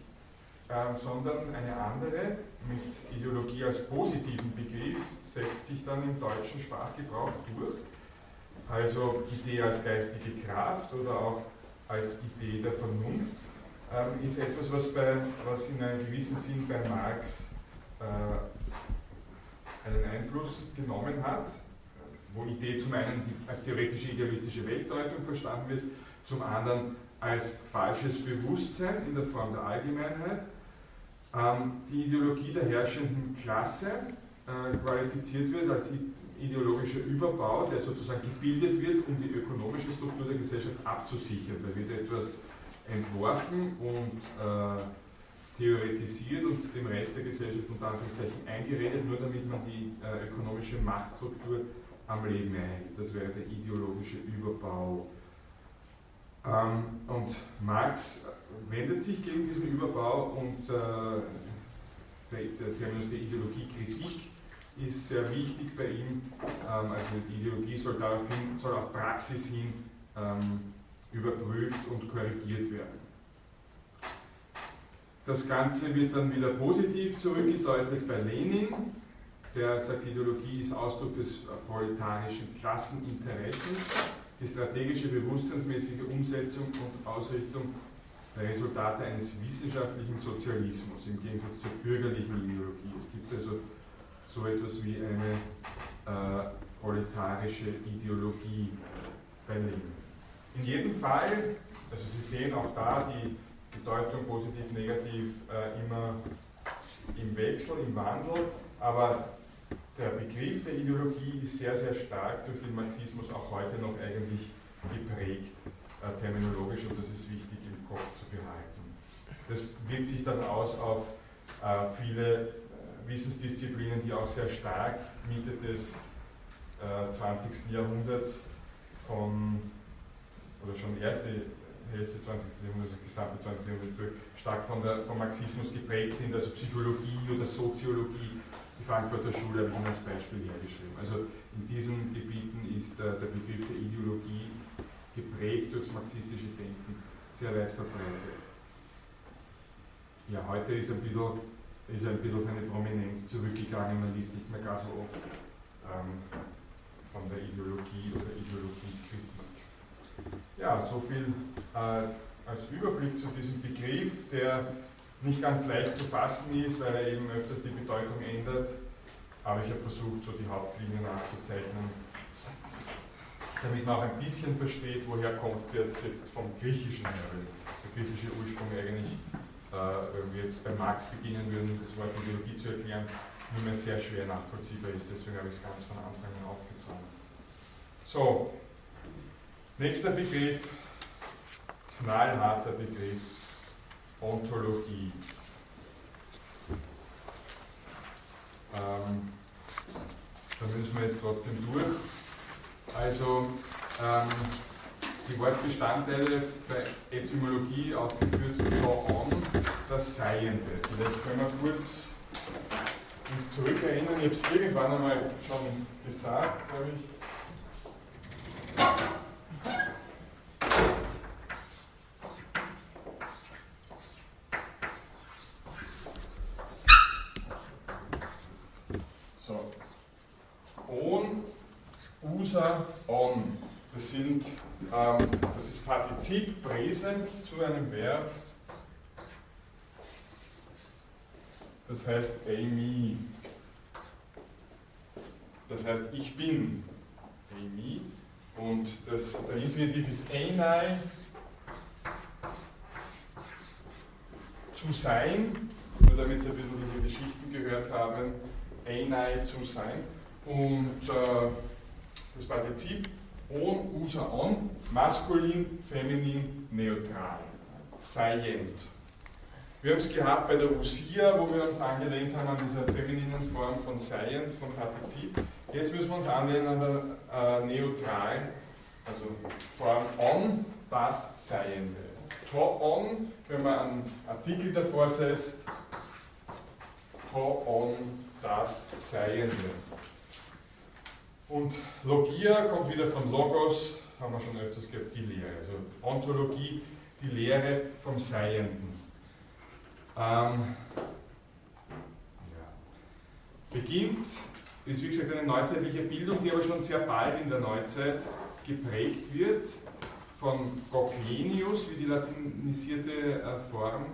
ähm, sondern eine andere mit Ideologie als positiven Begriff setzt sich dann im deutschen Sprachgebrauch durch. Also Idee als geistige Kraft oder auch als Idee der Vernunft ähm, ist etwas, was, bei, was in einem gewissen Sinn bei Marx äh, einen Einfluss genommen hat, wo Idee zum einen als theoretische idealistische Weltdeutung verstanden wird, zum anderen als falsches Bewusstsein in der Form der Allgemeinheit. Ähm, die Ideologie der herrschenden Klasse äh, qualifiziert wird als ideologischer Überbau, der sozusagen gebildet wird, um die ökonomische Struktur der Gesellschaft abzusichern. Da wird etwas entworfen und äh, theoretisiert und dem Rest der Gesellschaft unter Anführungszeichen eingeredet, nur damit man die äh, ökonomische Machtstruktur am Leben erhält. Das wäre der ideologische Überbau. Ähm, und Marx wendet sich gegen diesen Überbau und äh, der, der Terminus der Ideologiekritik ist sehr wichtig bei ihm. Ähm, also die Ideologie soll, daraufhin, soll auf Praxis hin ähm, überprüft und korrigiert werden. Das Ganze wird dann wieder positiv zurückgedeutet bei Lenin, der sagt, Ideologie ist Ausdruck des proletarischen Klasseninteressens, die strategische bewusstseinsmäßige Umsetzung und Ausrichtung der Resultate eines wissenschaftlichen Sozialismus im Gegensatz zur bürgerlichen Ideologie. Es gibt also so etwas wie eine äh, proletarische Ideologie bei Lenin. In jedem Fall, also Sie sehen auch da die Bedeutung positiv, negativ äh, immer im Wechsel, im Wandel, aber der Begriff der Ideologie ist sehr, sehr stark durch den Marxismus auch heute noch eigentlich geprägt, äh, terminologisch, und das ist wichtig im Kopf zu behalten. Das wirkt sich dann aus auf äh, viele äh, Wissensdisziplinen, die auch sehr stark Mitte des 20. Äh, Jahrhunderts von, oder schon erste Hälfte 20. Jahrhunderts, das gesamte 20. Jahrhundert stark von der, vom Marxismus geprägt sind, also Psychologie oder Soziologie. Die Frankfurter Schule habe ich als Beispiel hergeschrieben. Also in diesen Gebieten ist der, der Begriff der Ideologie geprägt durchs marxistische Denken sehr weit verbreitet. Ja, heute ist, ein bisschen, ist ein bisschen seine Prominenz zurückgegangen, man liest nicht mehr gar so oft ähm, von der Ideologie oder Ideologiekritik. Ja, so viel äh, als Überblick zu diesem Begriff, der nicht ganz leicht zu fassen ist, weil er eben öfters die Bedeutung ändert. Aber ich habe versucht, so die Hauptlinien nachzuzeichnen, damit man auch ein bisschen versteht, woher kommt das jetzt vom Griechischen her. Der griechische Ursprung eigentlich, äh, wenn wir jetzt bei Marx beginnen würden, das Wort Ideologie zu erklären, nur mehr sehr schwer nachvollziehbar ist. Deswegen habe ich es ganz von Anfang an aufgezogen. So, Nächster Begriff, knallharter Begriff, Ontologie. Ähm, da müssen wir jetzt trotzdem durch. Also ähm, die Wortbestandteile bei Etymologie aufgeführt, so on, das Seiende. Vielleicht können wir kurz uns zurückerinnern. Ich habe es irgendwann einmal schon gesagt, glaube ich. So. On, usa, on. Das sind, ähm, das ist Partizip Präsens zu einem Verb. Das heißt Amy. Das heißt ich bin. Amy. Und das, der Infinitiv ist einai, zu sein, nur damit Sie ein bisschen diese Geschichten gehört haben, einai zu sein. Und äh, das Partizip on, usa on, maskulin, feminin, neutral, seiend. Wir haben es gehabt bei der Usia, wo wir uns angelehnt haben an dieser femininen Form von seiend, von Partizip. Jetzt müssen wir uns anlehnen an der äh, neutralen, also Form on, das Seiende. To on, wenn man einen Artikel davor setzt, to on, das Seiende. Und Logia kommt wieder von Logos, haben wir schon öfters gehört, die Lehre. Also Ontologie, die Lehre vom Seienden. Ähm, ja. Beginnt, ist wie gesagt eine neuzeitliche Bildung, die aber schon sehr bald in der Neuzeit geprägt wird von Goclenius, wie die latinisierte äh, Form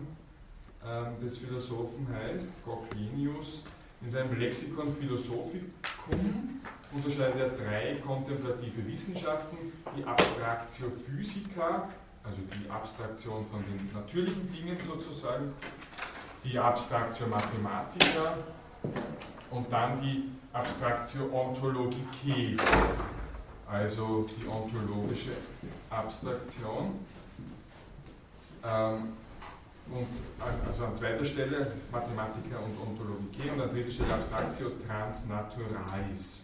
äh, des Philosophen heißt, Goclenius, in seinem Lexikon Philosophicum unterscheidet er drei kontemplative Wissenschaften, die Abstractio Physica, also die Abstraktion von den natürlichen Dingen sozusagen, die Abstraktion Mathematica und dann die Abstraktion Ontologicae, also die ontologische Abstraktion. Ähm, und also an zweiter Stelle Mathematica und Ontologicae und an dritter Stelle Abstratio Transnaturalis.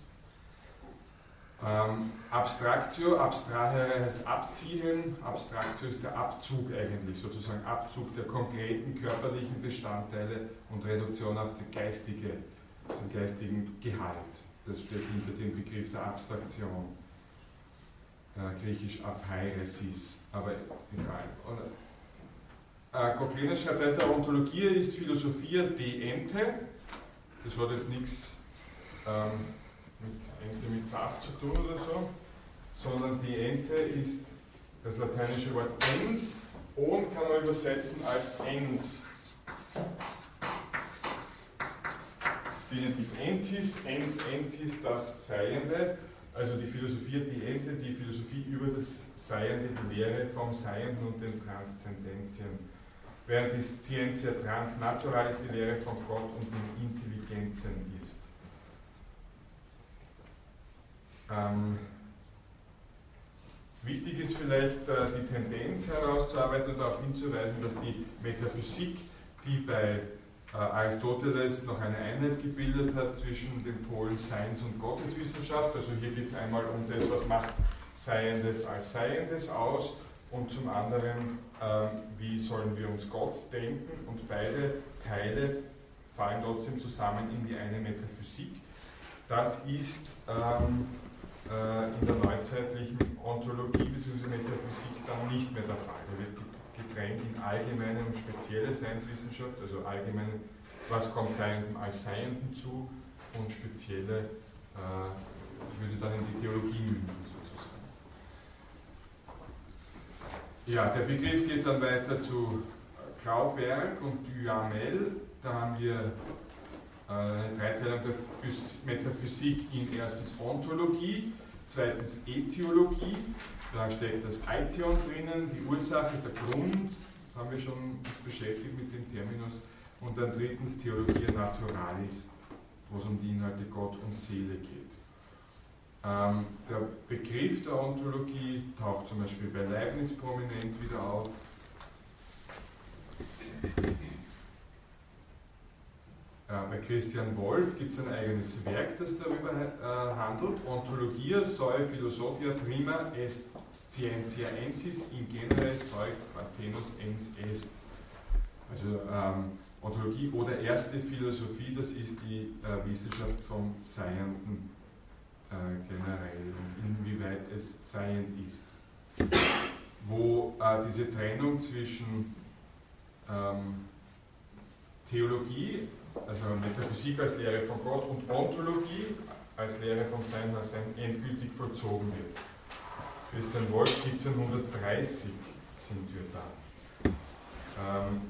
Ähm, Abstratio, abstrahere heißt abziehen, Abstratio ist der Abzug eigentlich, sozusagen Abzug der konkreten körperlichen Bestandteile und Reduktion auf die geistige, den geistigen Gehalt. Das steht hinter dem Begriff der Abstraktion. Äh, griechisch Aphairesis, aber egal. Äh, Koklenes schreibt weiter, Ontologie ist Philosophia de ente, das hat jetzt nichts ähm, mit Ente mit Saft zu tun oder so, sondern die Ente ist das lateinische Wort ens und kann man übersetzen als ens. Definitiv entis, ens entis, das Seiende, also die Philosophie die Ente, die Philosophie über das Seiende, die Lehre vom Seienden und den Transzendenzien. Während die Scientia transnaturalis die Lehre von Gott und den Intelligenzen ist. Ähm, wichtig ist vielleicht äh, die Tendenz herauszuarbeiten und darauf hinzuweisen, dass die Metaphysik, die bei äh, Aristoteles noch eine Einheit gebildet hat zwischen den Polen Seins und Gotteswissenschaft, also hier geht es einmal um das, was macht Seiendes als Seiendes aus und zum anderen, äh, wie sollen wir uns Gott denken und beide Teile fallen trotzdem zusammen in die eine Metaphysik. Das ist ähm, äh, in der neuzeitlichen Ontologie bzw. Metaphysik dann nicht mehr der Fall. Da wird getrennt in allgemeine und spezielle Seinswissenschaft, also allgemeine, was kommt Seienden als Seienden zu und spezielle äh, würde dann in die Theologie münden sozusagen. Ja, der Begriff geht dann weiter zu Klauberg und Duhamel. Da haben wir äh, eine Dreiteilung der Metaphysik in erstens Ontologie, zweitens Äthiologie, da steckt das Aition drinnen, die Ursache, der Grund, haben wir schon uns beschäftigt mit dem Terminus, und dann drittens Theologia Naturalis, wo es um die Inhalte Gott und Seele geht. Ähm, der Begriff der Ontologie taucht zum Beispiel bei Leibniz prominent wieder auf. Äh, bei Christian Wolff gibt es ein eigenes Werk, das darüber äh, handelt. Ontologia soi philosophia prima est scientia entis in genere soi quatenus ens est. Also ähm, Ontologie oder erste Philosophie, das ist die äh, Wissenschaft vom Seienden äh, generell und inwieweit es seiend ist. Wo äh, diese Trennung zwischen ähm, Theologie also Metaphysik als Lehre von Gott und Ontologie als Lehre vom Sein als Sein endgültig vollzogen wird. Christian Wolff, 1730 sind wir da. Ähm,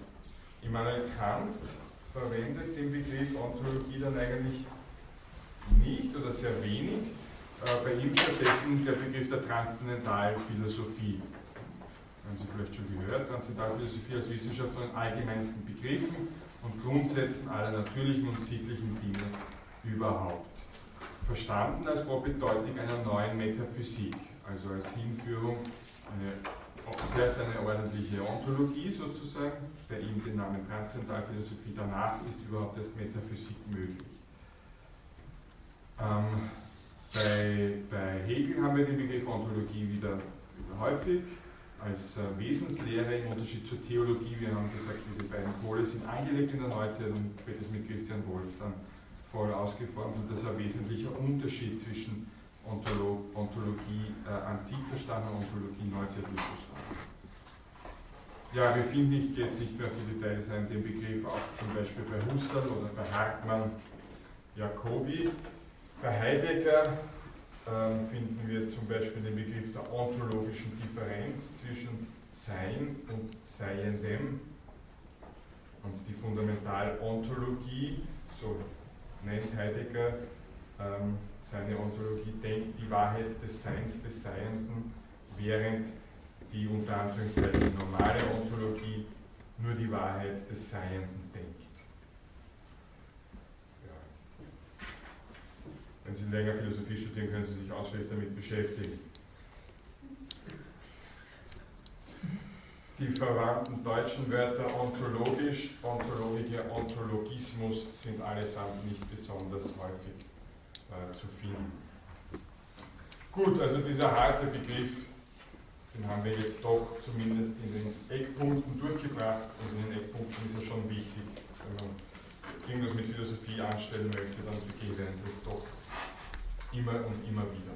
Immanuel Kant verwendet den Begriff Ontologie dann eigentlich nicht oder sehr wenig. Äh, bei ihm stattdessen der Begriff der Transzendentalphilosophie. Haben Sie vielleicht schon gehört, Transzendentalphilosophie als Wissenschaft von den allgemeinsten Begriffen und Grundsätzen aller natürlichen und sittlichen Dinge überhaupt. Verstanden als Propedeutik einer neuen Metaphysik, also als Hinführung eine, zuerst eine ordentliche Ontologie sozusagen, bei ihm den Namen Transzendentalphilosophie, danach ist überhaupt erst Metaphysik möglich. Ähm, bei, bei Hegel haben wir den Begriff Ontologie wieder häufig als äh, Wesenslehre im Unterschied zur Theologie. Wir haben gesagt, diese beiden Pole sind angelegt in der Neuzeit und spätestens mit Christian Wolf dann voll ausgeformt und das ist ein wesentlicher Unterschied zwischen Ontolo Ontologie äh, antik verstanden und Ontologie neuzeitlich verstanden. ja, wir finden, ich gehe jetzt nicht mehr auf die Details ein, den Begriff auch zum Beispiel bei Husserl oder bei Hartmann, Jacobi. Bei Heidegger finden wir zum Beispiel den Begriff der ontologischen Differenz zwischen Sein und Seiendem. Und die Fundamentalontologie, so nennt Heidegger ähm, seine Ontologie, denkt die Wahrheit des Seins, des Seienden, während die unter Anführungszeichen normale Ontologie nur die Wahrheit des Seienden denkt. Ja. Wenn Sie länger Philosophie studieren, können Sie sich ausführlich damit beschäftigen. Die verwandten deutschen Wörter ontologisch, Ontologie, Ontologismus sind allesamt nicht besonders häufig äh, zu finden. Gut, also dieser harte Begriff den haben wir jetzt doch zumindest in den Eckpunkten durchgebracht. Und in den Eckpunkten ist er schon wichtig. Wenn man irgendwas mit Philosophie anstellen möchte, dann begegnet das doch immer und immer wieder.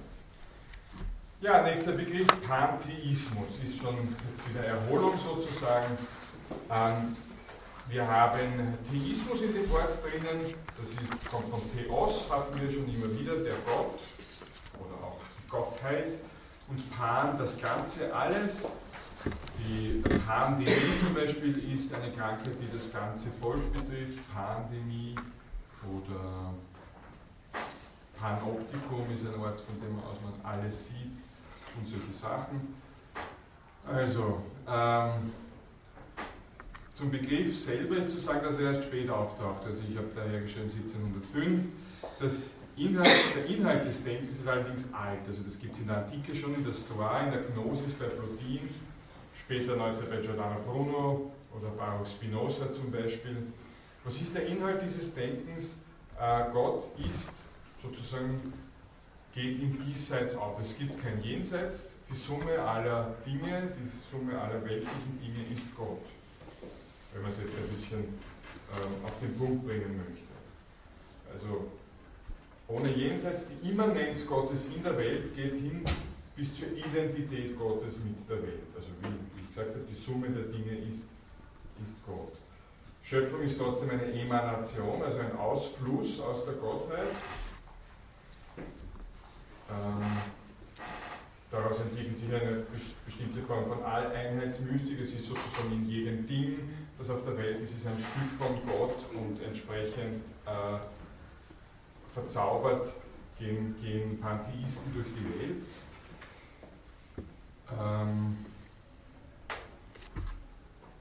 Ja, nächster Begriff, Pantheismus, ist schon wieder Erholung sozusagen. Ähm, wir haben Theismus in dem Wort drinnen, das ist, kommt von Theos, hatten wir schon immer wieder, der Gott oder auch Gottheit und Pan das Ganze alles. Die Pandemie zum Beispiel ist eine Krankheit, die das ganze Volk betrifft. Pandemie oder Panoptikum ist ein Ort, von dem aus man alles sieht und solche Sachen. Also, ähm, zum Begriff selber ist zu sagen, dass er erst spät auftaucht. Also ich habe daher geschrieben 1705. Das Inhalt, der Inhalt des Denkens ist allerdings alt. Also das gibt es in der Antike schon, in der Stoa, in der Gnosis bei Plotin, später 19 bei Giordano Bruno oder Baruch Spinoza zum Beispiel. Was ist der Inhalt dieses Denkens? Äh, Gott ist sozusagen, geht im Diesseits auf. Es gibt kein Jenseits. Die Summe aller Dinge, die Summe aller weltlichen Dinge ist Gott. Wenn man es jetzt ein bisschen ähm, auf den Punkt bringen möchte. Also ohne Jenseits, die Immanenz Gottes in der Welt geht hin bis zur Identität Gottes mit der Welt. Also wie ich gesagt habe, die Summe der Dinge ist, ist Gott. Schöpfung ist trotzdem eine Emanation, also ein Ausfluss aus der Gottheit. Ähm, daraus entwickelt sich eine bestimmte Form von Alleinheitsmystik. Es ist sozusagen in jedem Ding, das auf der Welt ist, ist ein Stück von Gott und entsprechend äh, verzaubert gehen, gehen Pantheisten durch die Welt. Ähm,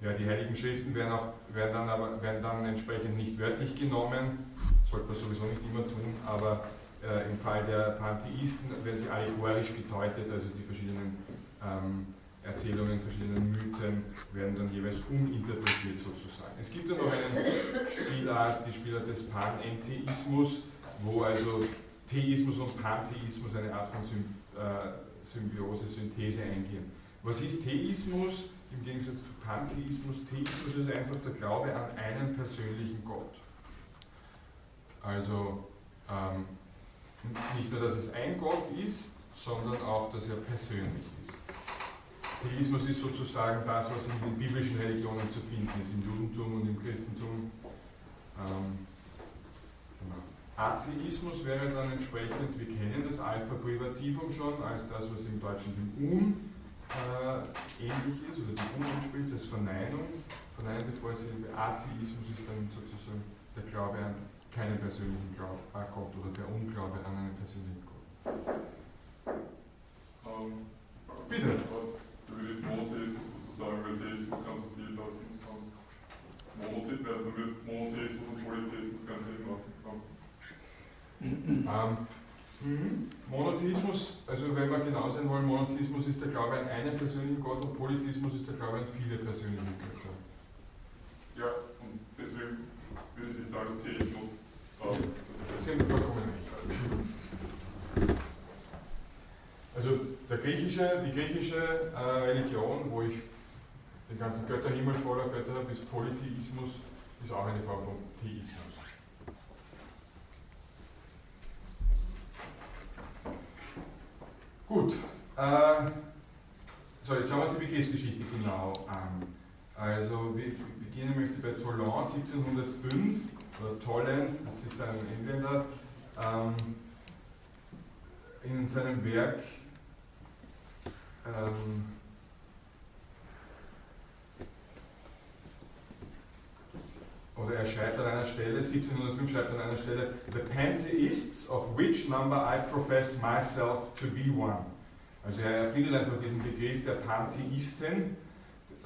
ja, die Heiligen Schriften werden, auch, werden, dann aber, werden dann entsprechend nicht wörtlich genommen, sollte man sowieso nicht immer tun, aber äh, im Fall der Pantheisten werden sie allegorisch gedeutet, also die verschiedenen ähm, Erzählungen, verschiedenen Mythen werden dann jeweils uminterpretiert sozusagen. Es gibt dann noch eine Spielart, die Spielart des Panentheismus, wo also Theismus und Pantheismus eine Art von äh, Symbiose, Synthese eingehen. Was ist Theismus im Gegensatz zu Pantheismus? Theismus ist einfach der Glaube an einen persönlichen Gott. Also ähm, nicht nur, dass es ein Gott ist, sondern auch, dass er persönlich ist. Theismus ist sozusagen das, was in den biblischen Religionen zu finden ist, im Judentum und im Christentum. Ähm, genau. Atheismus wäre dann entsprechend, wir kennen das Alpha Privativum schon als das, was im Deutschen dem Um äh, ähnlich ist oder dem Um entspricht, als Verneinung, verneinende Vorsilbe. Atheismus ist dann sozusagen der Glaube an keinen persönlichen Glaub, äh, Gott oder der Unglaube an einen persönlichen Gott. Um, Bitte. Du würdest Monotheismus sozusagen, weil Theismus kann so viel lassen. Monotheismus, dann wird Monotheismus und Polytheismus ganz Sinn machen. Ähm, mhm. Monotheismus, also wenn wir genau sein wollen, Monotheismus ist der Glaube an einen persönlichen Gott und Polytheismus ist der Glaube an viele persönliche Götter. Ja, und deswegen würde ich nicht sagen, dass Theismus das sind vollkommen recht. Also der griechische, die griechische äh, Religion, wo ich den ganzen Götterhimmel voller Götter habe, ist Polytheismus, ist auch eine Form von Theismus. Gut. Äh, so, jetzt schauen wir uns die Begriffsgeschichte genau an. Also wir beginnen möchte bei Toland 1705, oder Tolland, das ist ein Engländer, ähm, in seinem Werk ähm, oder er schreibt an einer Stelle, 1705 schreibt an einer Stelle, The Pantheists, of which number I profess myself to be one. Also er erfindet einfach diesen Begriff der Pantheisten,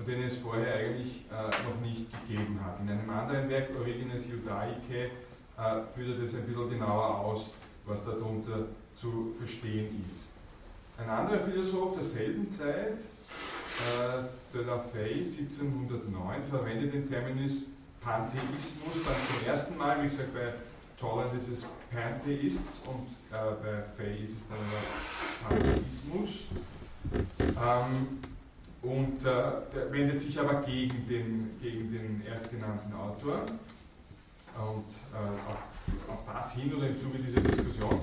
den es vorher eigentlich äh, noch nicht gegeben hat. In einem anderen Werk, Origines Judaicae, äh, führt er das ein bisschen genauer aus, was darunter zu verstehen ist. Ein anderer Philosoph derselben Zeit, äh, de la Fay 1709, verwendet den Terminus Pantheismus dann zum ersten Mal, wie gesagt, bei Toland ist es Pantheists und äh, bei Fay ist es dann Pantheismus. Ähm, und äh, der wendet sich aber gegen den, gegen den erstgenannten Autor. Und äh, auf, auf, das hin oder im Zuge dieser Diskussion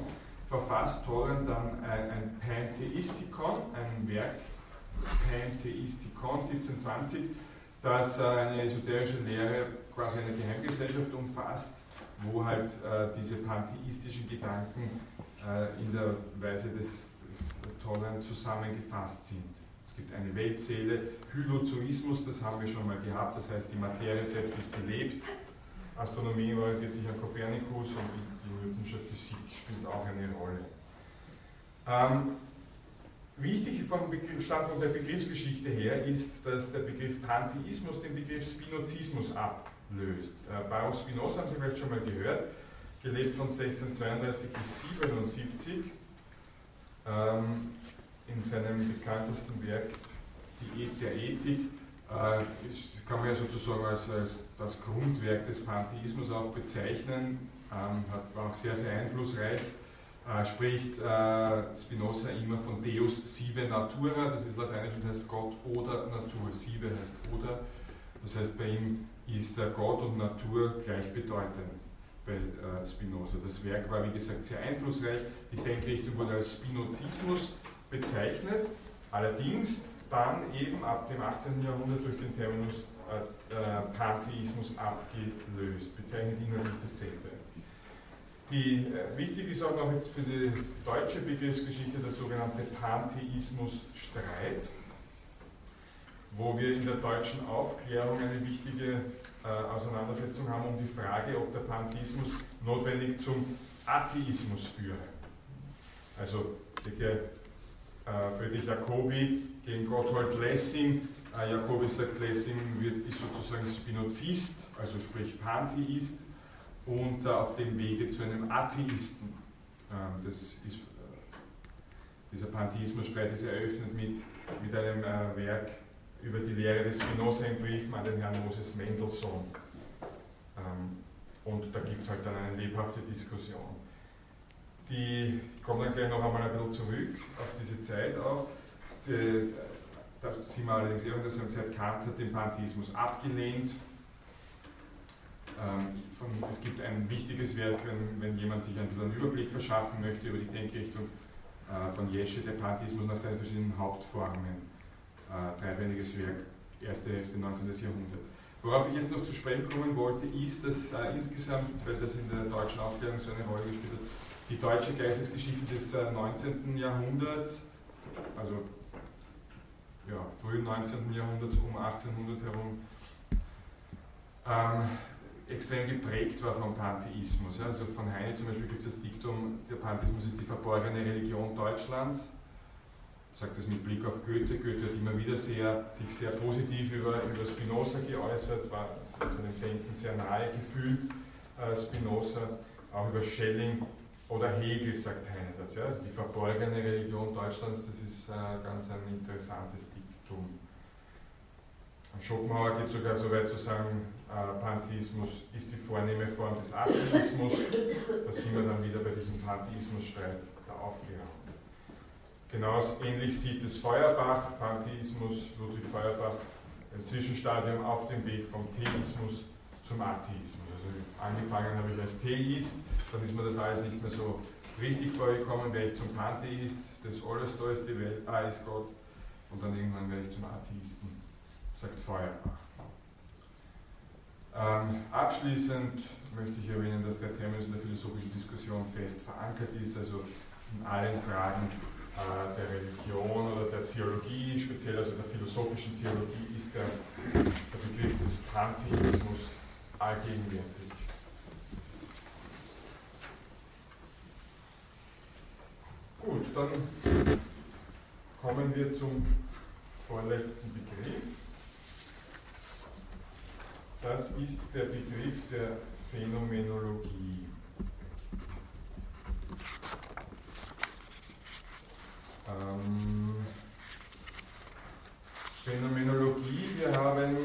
verfasst Toland dann ein, ein Pantheistikon, ein Werk, Pantheistikon 1720, das äh, eine esoterische Lehre quasi eine Geheimgesellschaft umfasst, wo halt äh, diese pantheistischen Gedanken äh, in der Weise des, des Tollen zusammengefasst sind. Es gibt eine Weltseele, Hylozoismus, das haben wir schon mal gehabt, das heißt die Materie selbst ist belebt. Astronomie orientiert sich an Kopernikus und die Newtonsche Physik spielt auch eine Rolle. Ähm, Wichtig vom Standpunkt der Begriffsgeschichte her ist, dass der Begriff Pantheismus den Begriff Spinozismus ablöst. Äh, Baruch Spinoza haben Sie vielleicht schon mal gehört, gelebt von 1632 bis 77. Ähm, in seinem bekanntesten Werk, die der Ethik, äh, kann man ja sozusagen als, als, das Grundwerk des Pantheismus auch bezeichnen, ähm, hat, war auch sehr, sehr einflussreich äh, spricht äh, Spinoza immer von Deus sive natura, das ist lateinisch und heißt Gott oder Natur. Sive heißt oder, das heißt bei ihm ist der Gott und Natur gleichbedeutend bei äh, Spinoza. Das Werk war wie gesagt sehr einflussreich, die Denkrichtung wurde als Spinozismus bezeichnet, allerdings dann eben ab dem 18. Jahrhundert durch den Terminus äh, äh, Pantheismus abgelöst, bezeichnet inhaltlich dasselbe. Die, äh, wichtig ist auch noch jetzt für die deutsche Begriffsgeschichte der sogenannte Pantheismusstreit, wo wir in der deutschen Aufklärung eine wichtige äh, Auseinandersetzung haben um die Frage, ob der Pantheismus notwendig zum Atheismus führe. Also der äh, Friedrich Jacobi gegen Gotthold Lessing. Äh, Jacobi sagt, Lessing wird, ist sozusagen Spinozist, also sprich Pantheist und äh, auf dem Wege zu einem Atheisten. Ähm, das ist, äh, dieser Pantheismusstreit ist eröffnet mit, mit einem äh, Werk über die Lehre des Spinoza in Briefen an den Herrn Moses Mendelssohn. Ähm, und da gibt es halt dann eine lebhafte Diskussion. Die, ich komme dann gleich noch einmal ein bisschen zurück auf diese Zeit auch. Die, da sind wir allerdings eher, dass wir gesagt Kant hat den Pantheismus abgelehnt ähm, von, es gibt ein wichtiges Werk, wenn, wenn, jemand sich ein bisschen einen Überblick verschaffen möchte über die Denkrichtung äh, von Jesche, der Pantheismus nach seinen verschiedenen Hauptformen. Äh, dreibändiges Werk, erste Hälfte 19. Jahrhundert. Worauf ich jetzt noch zu sprechen kommen wollte, ist, dass äh, insgesamt, weil das in der deutschen Aufklärung so eine Rolle gespielt hat, die deutsche Geistesgeschichte des äh, 19. Jahrhunderts, also ja, frühen 19. Jahrhunderts um 1800 herum, ähm, extrem geprägt war vom Pantheismus. Also von Heine zum Beispiel gibt es das Diktum, der Pantheismus ist die verborgene Religion Deutschlands. Ich sage das mit Blick auf Goethe. Goethe hat immer wieder sehr, sich sehr positiv über, über Spinoza geäußert, war seinem Denken sehr nahe gefühlt, äh, Spinoza. Auch über Schelling oder Hegel sagt Heine. Ja? Also die verborgene Religion Deutschlands, das ist äh, ganz ein interessantes Diktum. Schopenhauer geht sogar so weit zu sagen, äh, Pantheismus ist die vornehme Form des Atheismus. Da sind wir dann wieder bei diesem Pantheismusstreit der Aufklärung. Genauso ähnlich sieht es Feuerbach, Pantheismus, Ludwig Feuerbach, ein Zwischenstadium auf dem Weg vom Theismus zum Atheismus. Also angefangen habe ich als Theist, dann ist mir das alles nicht mehr so richtig vorgekommen, wäre ich zum Pantheist, das alles da ist die Welt, ah ist Gott, und dann irgendwann werde ich zum Atheisten, sagt Feuerbach. Ähm, abschließend möchte ich erwähnen, dass der Terminus in der philosophischen Diskussion fest verankert ist, also in allen Fragen äh, der Religion oder der Theologie, speziell also der philosophischen Theologie, ist der, der Begriff des Pantheismus allgegenwärtig. Gut, dann kommen wir zum vorletzten Begriff. Das ist der Begriff der Phänomenologie. Ähm, Phänomenologie, wir haben,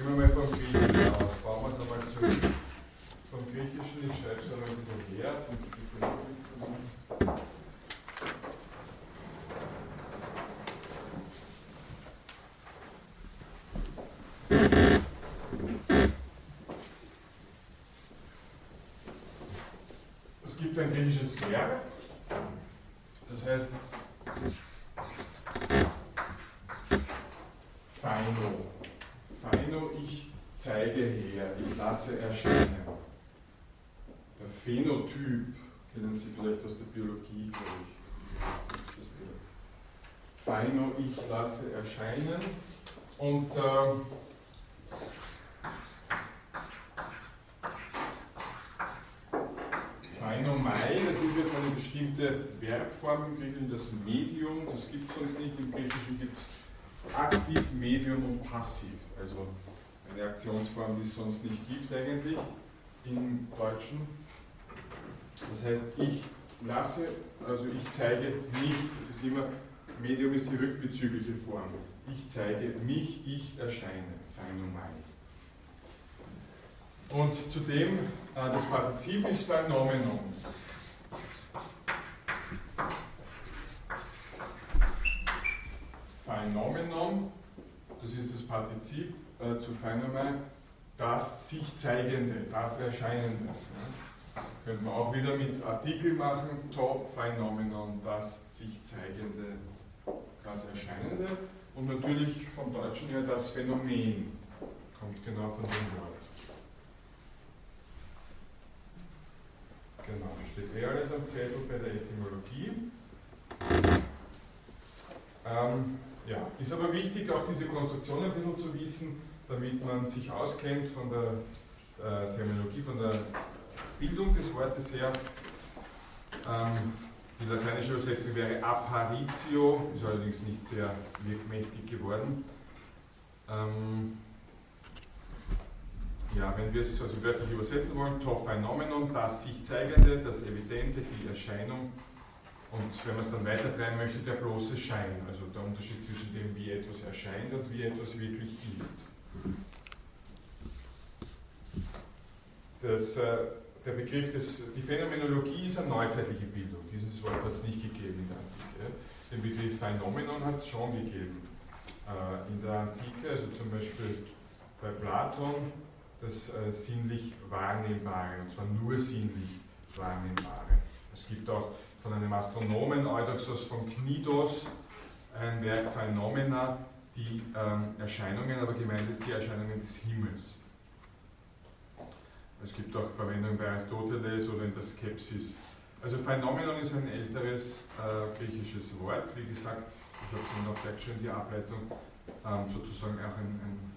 gehen wir mal vom Griechischen aus, bauen wir es einmal zurück. Vom Griechischen, ich schreibe es einmal ein bisschen her, sonst die Phänomenologie. Es gibt ein griechisches Verb, das heißt Feino. Feino, ich zeige her, ich lasse erscheinen. Der Phänotyp, kennen Sie vielleicht aus der Biologie, glaube ich. Feino, ich lasse erscheinen. Und ähm, Phainomai, das ist jetzt eine bestimmte Verbform im Griechischen, das Medium, das gibt es sonst nicht. Im Griechischen gibt es aktiv, Medium und passiv. Also eine Aktionsform, die es sonst nicht gibt eigentlich im Deutschen. Das heißt, ich lasse, also ich zeige nicht, das ist immer, Medium ist die rückbezügliche Form. Ich zeige mich, ich erscheine, Phainomai. Und zudem, äh, das Partizip ist Phänomenon. Phänomenon, das ist das Partizip äh, zu Phänomen, das sich zeigende, das Erscheinende. Ja. Könnte man auch wieder mit Artikel machen, Top Phänomenon, das sich zeigende, das Erscheinende. Und natürlich vom Deutschen her das Phänomen, kommt genau von dem Wort. Genau, steht eh alles am Zettel bei der Etymologie. Ähm, ja, ist aber wichtig, auch diese Konstruktion ein bisschen zu wissen, damit man sich auskennt von der äh, Terminologie, von der Bildung des Wortes her. Ähm, die lateinische Übersetzung wäre apparitio, ist allerdings nicht sehr wirkmächtig geworden. Ähm, ja, wenn wir es also wörtlich übersetzen wollen, to Phänomenon, das sich zeigende, das Evidente, die Erscheinung. Und wenn man es dann weitertreiben möchte, der bloße Schein, also der Unterschied zwischen dem, wie etwas erscheint und wie etwas wirklich ist. Das, äh, der Begriff des, die Phänomenologie ist eine neuzeitliche Bildung. Dieses Wort hat es nicht gegeben in der Antike. Den Begriff Phänomenon hat es schon gegeben. Äh, in der Antike, also zum Beispiel bei Platon, das äh, sinnlich Wahrnehmbare, und zwar nur sinnlich Wahrnehmbare. Es gibt auch von einem Astronomen, Eudoxos von Knidos, ein Werk Phenomena, die ähm, Erscheinungen, aber gemeint ist die Erscheinungen des Himmels. Es gibt auch Verwendung bei Aristoteles oder in der Skepsis. Also Phänomenon ist ein älteres äh, griechisches Wort. Wie gesagt, ich habe es noch gleich schon die Ableitung, ähm, sozusagen auch ein, ein,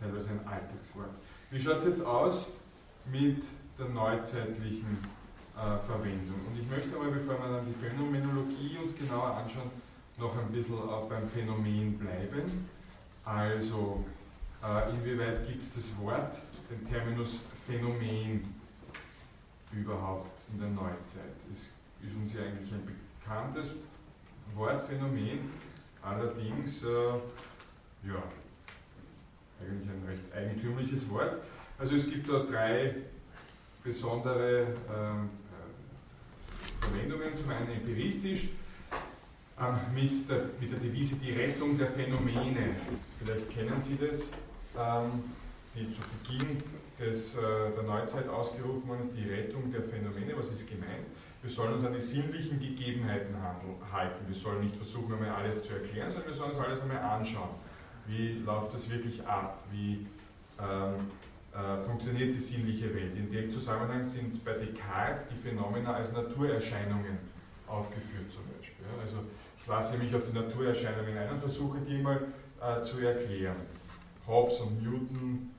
teilweise ein Alltagswort. Wie schaut es jetzt aus mit der neuzeitlichen äh, Verwendung? Und ich möchte aber, bevor wir dann die Phänomenologie uns genauer anschauen, noch ein bisschen auch beim Phänomen bleiben. Also, äh, inwieweit gibt es das Wort, den Terminus Phänomen überhaupt in der Neuzeit? Das ist uns ja eigentlich ein bekanntes Wort, Phänomen, allerdings, äh, ja, eigentlich ein recht eigentümliches Wort. Also es gibt da drei besondere ähm, äh, Verwendungen. Zum einen empiristisch, ähm, mit, der, mit der Devise die Rettung der Phänomene. Vielleicht kennen Sie das, ähm, die zu Beginn des, äh, der Neuzeit ausgerufen worden ist, die Rettung der Phänomene. Was ist gemeint? Wir sollen uns an die sinnlichen Gegebenheiten halten. Wir sollen nicht versuchen, einmal alles zu erklären, sondern wir sollen uns alles einmal anschauen. Wie läuft das wirklich ab? Wie ähm, äh, funktioniert die sinnliche Welt. In dem Zusammenhang sind bei Descartes die Phänomena als Naturerscheinungen aufgeführt zum Beispiel. Ja, also ich lasse mich auf die Naturerscheinungen ein und versuche die mal äh, zu erklären. Hobbes und Newton,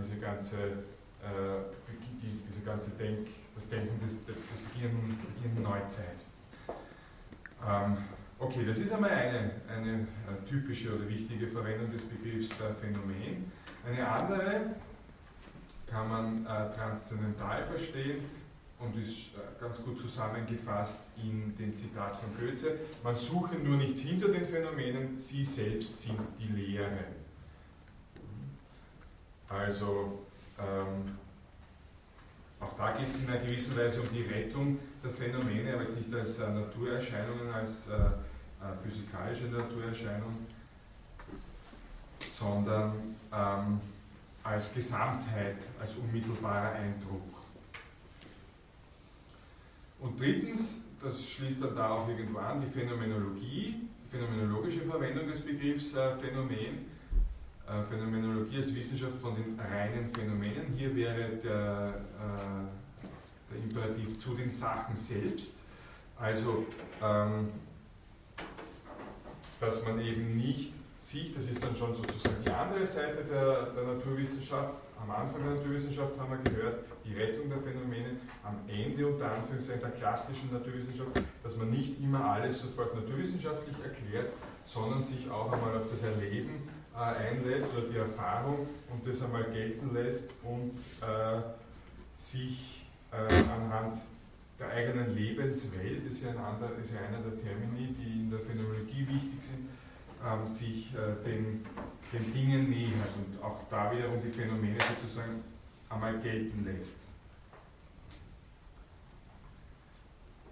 diese ganze, äh, die, diese ganze Denk, das Denken des, des Beginn, Beginn Neuzeit. Ähm, okay, das ist einmal eine, eine äh, typische oder wichtige Verwendung des Begriffs äh, Phänomen. Eine andere kann man äh, transzendental verstehen und ist äh, ganz gut zusammengefasst in dem Zitat von Goethe. Man suche nur nichts hinter den Phänomenen, sie selbst sind die Lehre. Also ähm, auch da geht es in einer gewissen Weise um die Rettung der Phänomene, aber jetzt nicht als äh, Naturerscheinungen, als äh, äh physikalische Naturerscheinung, sondern ähm, als Gesamtheit, als unmittelbarer Eindruck. Und drittens, das schließt dann da auch irgendwo an, die Phänomenologie, die phänomenologische Verwendung des Begriffs äh, Phänomen. Äh, Phänomenologie als Wissenschaft von den reinen Phänomenen. Hier wäre der, äh, der Imperativ zu den Sachen selbst. Also, ähm, dass man eben nicht sieht, das ist dann schon sozusagen die andere Seite der, der Naturwissenschaft. Am Anfang der Naturwissenschaft haben wir gehört, die Rettung der Phänomene, am Ende unter Anführungszeichen der klassischen Naturwissenschaft, dass man nicht immer alles sofort naturwissenschaftlich erklärt, sondern sich auch einmal auf das Erleben einlässt oder die Erfahrung und das einmal gelten lässt und äh, sich äh, anhand der eigenen Lebenswelt, das ist ja, ein anderer, ist ja einer der Termini, die in der Phänomenologie wichtig sind, ähm, sich äh, den, den Dingen nähert und auch da wiederum die Phänomene sozusagen einmal gelten lässt.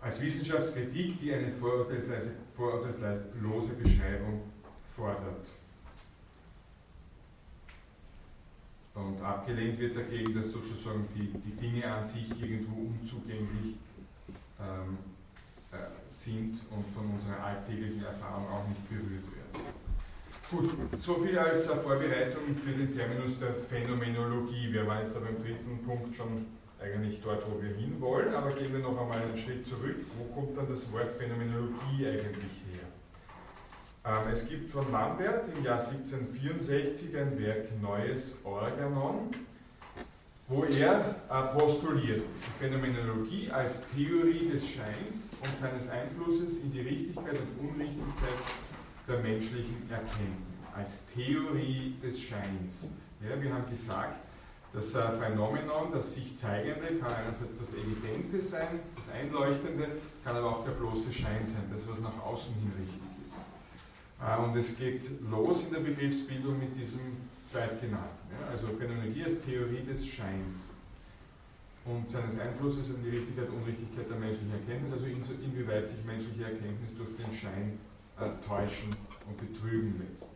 Als Wissenschaftskritik, die eine vorurteilslose, vorurteilslose Beschreibung fordert. Und abgelehnt wird dagegen, dass sozusagen die, die Dinge an sich irgendwo unzugänglich ähm, äh, sind und von unserer alltäglichen Erfahrung auch nicht berührt werden. Gut, soviel als Vorbereitung für den Terminus der Phänomenologie. Wir waren jetzt aber im dritten Punkt schon eigentlich dort, wo wir hinwollen, aber gehen wir noch einmal einen Schritt zurück. Wo kommt dann das Wort Phänomenologie eigentlich es gibt von Lambert im Jahr 1764 ein Werk Neues Organon, wo er äh, postuliert, die Phänomenologie als Theorie des Scheins und seines Einflusses in die Richtigkeit und Unrichtigkeit der menschlichen Erkenntnis, als Theorie des Scheins. Ja, wir haben gesagt, das äh, Phänomenon, das sich zeigende, kann einerseits das Evidente sein, das Einleuchtende, kann aber auch der bloße Schein sein, das, was nach außen hin. Äh, und es geht los in der Begriffsbildung mit diesem Zweitgenannten. Ja, also Phänomenologie als Theorie des Scheins und seines Einflusses an die Richtigkeit und Unrichtigkeit der menschlichen Erkenntnis, also inwieweit sich menschliche Erkenntnis durch den Schein äh, täuschen und betrügen lässt.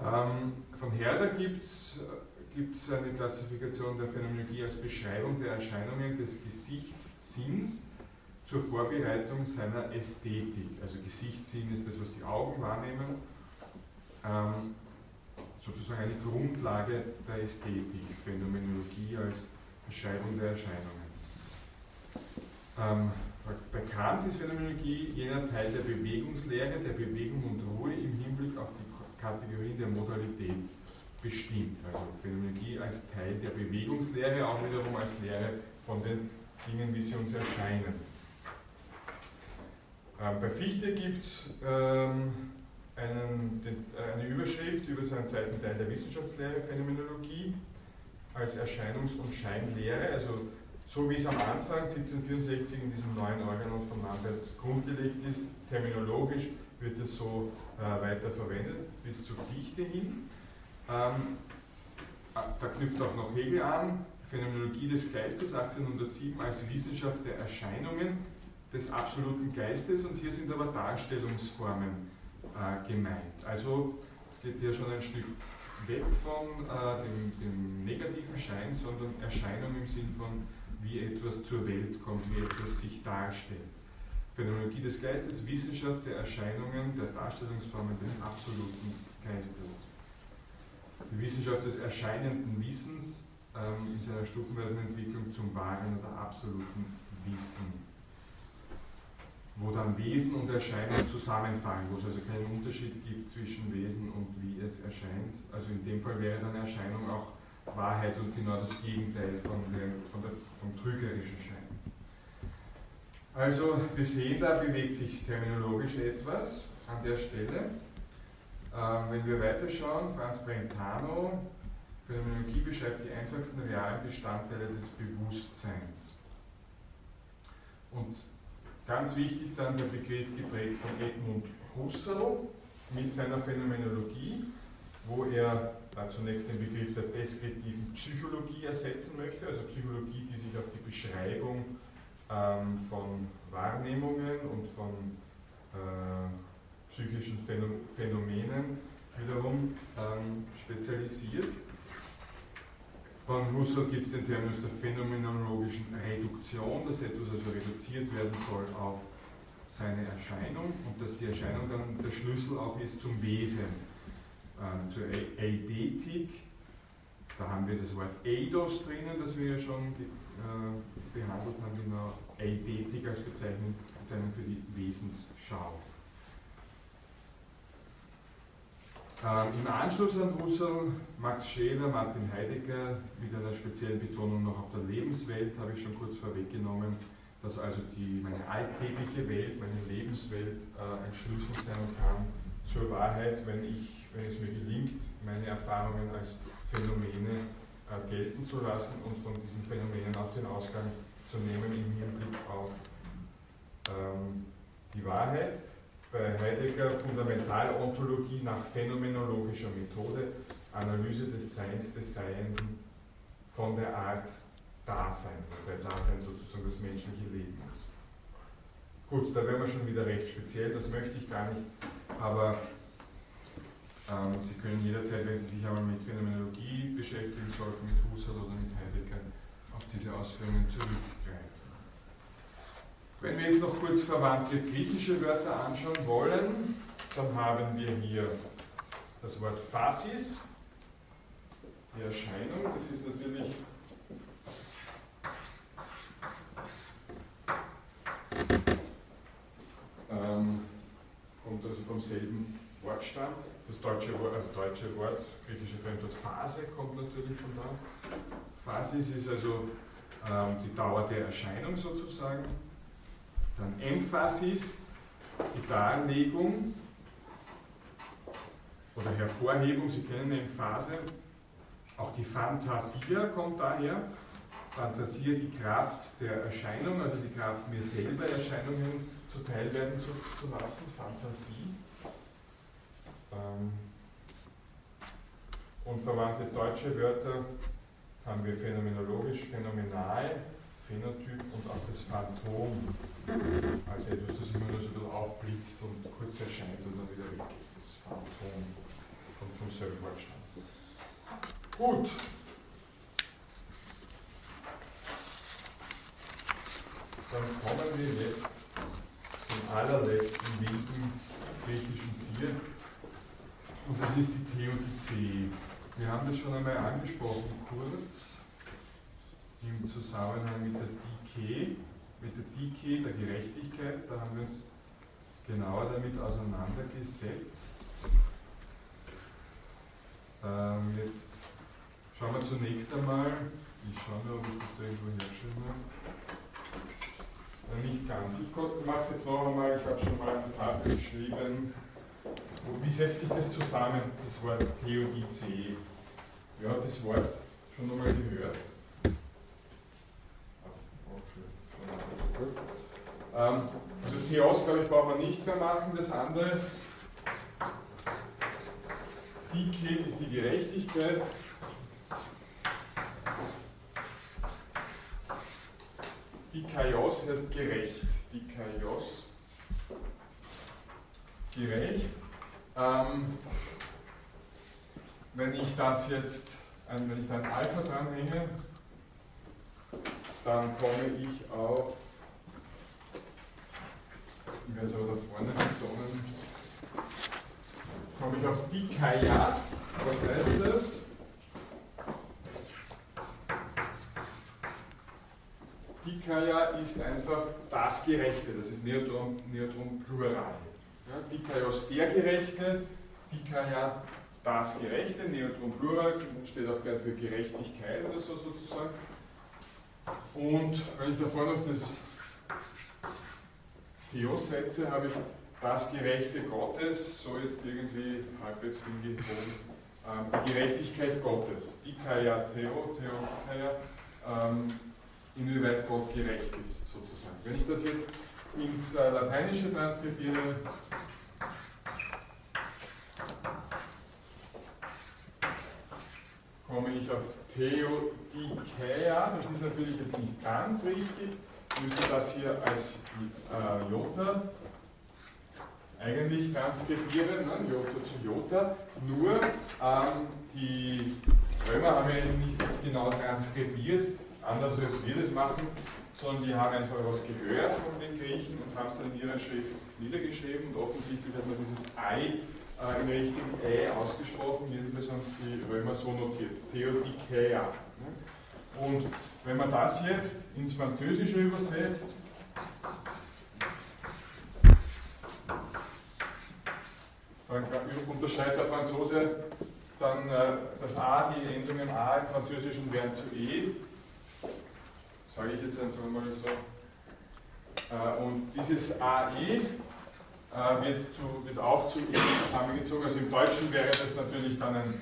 Ähm, von Herder gibt es äh, eine Klassifikation der Phänomenologie als Beschreibung der Erscheinungen des Gesichtssinns zur Vorbereitung seiner Ästhetik. Also Gesichtssinn ist das, was die Augen wahrnehmen, ähm, sozusagen eine Grundlage der Ästhetik, Phänomenologie als Beschreibung der Erscheinungen. Ähm, bei Kant ist Phänomenologie jener Teil der Bewegungslehre, der Bewegung und Ruhe im Hinblick auf die Kategorien der Modalität bestimmt. Also Phänomenologie als Teil der Bewegungslehre, auch wiederum als Lehre von den Dingen, wie sie uns erscheinen. Ähm, bei Fichte gibt es ähm, eine Überschrift über seinen zweiten Teil der Wissenschaftslehre Phänomenologie als Erscheinungs- und Scheinlehre, also so wie es am Anfang 1764 in diesem neuen Organon von Lambert grundgelegt ist, terminologisch wird es so äh, weiter verwendet, bis zur Fichte hin. Ähm, äh, da knüpft auch noch Hegel an, Phänomenologie des Geistes 1807 als Wissenschaft der Erscheinungen des absoluten Geistes und hier sind aber Darstellungsformen äh, gemeint. Also es geht hier schon ein Stück weg von äh, dem, dem negativen Schein, sondern Erscheinung im Sinn von wie etwas zur Welt kommt, wie etwas sich darstellt. Phänomenologie des Geistes, Wissenschaft der Erscheinungen, der Darstellungsformen des absoluten Geistes. Die Wissenschaft des erscheinenden Wissens ähm, in seiner stufenweisen Entwicklung zum wahren oder absoluten Wissen wo dann Wesen und Erscheinung zusammenfallen, wo es also keinen Unterschied gibt zwischen Wesen und wie es erscheint. Also in dem Fall wäre dann Erscheinung auch Wahrheit und genau das Gegenteil von, der, von der, vom trügerischen Schein. Also wir sehen, da bewegt sich terminologisch etwas an der Stelle. Ähm, wenn wir weiterschauen, Franz Brentano, Phänomenologie beschreibt die einfachsten realen Bestandteile des Bewusstseins. Und Ganz wichtig dann der Begriff geprägt von Edmund Husserl mit seiner Phänomenologie, wo er zunächst den Begriff der deskriptiven Psychologie ersetzen möchte, also Psychologie, die sich auf die Beschreibung ähm, von Wahrnehmungen und von äh, psychischen Phänomenen wiederum ähm, spezialisiert. Von Husserl gibt es den Terminus der phänomenologischen Reduktion, dass etwas also reduziert werden soll auf seine Erscheinung und dass die Erscheinung dann der Schlüssel auch ist zum Wesen, äh, zur Eidetik. Da haben wir das Wort Eidos drinnen, das wir ja schon äh, behandelt haben, genau Eidetik als Bezeichnung, Bezeichnung für die Wesensschau. Ähm, Im Anschluss an Husserl, Max Scheler, Martin Heidegger mit einer speziellen Betonung noch auf der Lebenswelt, habe ich schon kurz vorweggenommen, dass also die, meine alltägliche Welt, meine Lebenswelt äh, ein Schlüssel sein kann zur Wahrheit, wenn, ich, wenn es mir gelingt, meine Erfahrungen als Phänomene äh, gelten zu lassen und von diesen Phänomenen auch den Ausgang zu nehmen im Hinblick auf ähm, die Wahrheit bei Heidegger Fundamentalontologie nach phänomenologischer Methode, Analyse des Seins des Seienden von der Art Dasein, weil Dasein sozusagen das menschliche Leben ist. Gut, da wären wir schon wieder recht speziell, das möchte ich gar nicht, aber ähm, Sie können jederzeit, wenn Sie sich einmal mit Phänomenologie beschäftigen sollten, mit Husserl oder mit Heidegger, auf diese Ausführungen zurückgreifen. Wenn wir jetzt noch kurz verwandte griechische Wörter anschauen wollen, dann haben wir hier das Wort Phasis, die Erscheinung, das ist natürlich ähm, kommt also vom selben Wortstamm. Das deutsche Wort, also deutsche Wort, griechische Fremdwort Phase kommt natürlich von da. Phasis ist also ähm, die Dauer der Erscheinung sozusagen. Dann Emphasis, die Darlegung oder Hervorhebung, Sie kennen Emphase. Auch die Fantasia kommt daher. Fantasia, die Kraft der Erscheinung, also die Kraft, mir selber Erscheinungen zuteil werden zu, zu lassen. Fantasie. Ähm, und verwandte deutsche Wörter haben wir phänomenologisch, phänomenal, Phänotyp und auch das Phantom als etwas, das immer nur so ein bisschen aufblitzt und kurz erscheint und dann wieder weg ist. Das Phantom kommt vom selben Wortstamm. Gut. Dann kommen wir jetzt zum allerletzten wilden griechischen Tier. Und das ist die Theodizee. Wir haben das schon einmal angesprochen, kurz im Zusammenhang mit der Dike, mit der Dike, der Gerechtigkeit, da haben wir uns genauer damit auseinandergesetzt. Ähm, jetzt schauen wir zunächst einmal, ich schaue nur, ob ich das da irgendwo herstelle. Äh, nicht ganz. Ich mache es jetzt noch einmal, ich habe schon mal ein paar geschrieben. Wie setzt sich das zusammen, das Wort Theodizee? Wer hat das Wort schon einmal gehört? Ähm, also Theos, glaube ich, brauchen wir nicht mehr machen. Das andere, Dike ist die Gerechtigkeit. Dikaios heißt gerecht. Dikaios. Gerecht. Ähm, wenn ich das jetzt, wenn ich da ein Alpha dranhänge, dann komme ich auf ich werde es aber da vorne betonen, komme ich auf Dikaya. Was heißt das? Dikaya ist einfach das Gerechte, das ist Neotron, Neotron Plural. Ja, Dikaios der Gerechte, Dikaya das Gerechte, Neotron Plural steht auch gern für Gerechtigkeit oder so sozusagen. Und wenn ich davor noch das Theos setze, habe ich das Gerechte Gottes, so jetzt irgendwie halbwegs hingebogen, ähm, die Gerechtigkeit Gottes, Dikaya Theo, Theo Dikaya, ähm, inwieweit Gott gerecht ist, sozusagen. Wenn ich das jetzt ins äh, Lateinische transkribiere, komme ich auf Theodikeia, das ist natürlich jetzt nicht ganz richtig, ich müsste das hier als äh, Jota eigentlich transkribieren, ne? Jota zu Jota, nur ähm, die Römer haben ja nicht genau transkribiert, anders als wir das machen, sondern die haben einfach was gehört von den Griechen und haben es dann in ihrer Schrift niedergeschrieben und offensichtlich hat man dieses Ei äh, im richtigen Ei ausgesprochen, jedenfalls haben es die Römer so notiert, Theodikeia. Ne? Und wenn man das jetzt ins Französische übersetzt, dann unterscheidet der Franzose dann äh, das A, die Endung im A im Französischen werden zu E. Sage ich jetzt einfach mal so. Äh, und dieses AE äh, wird, zu, wird auch zu E zusammengezogen. Also im Deutschen wäre das natürlich dann ein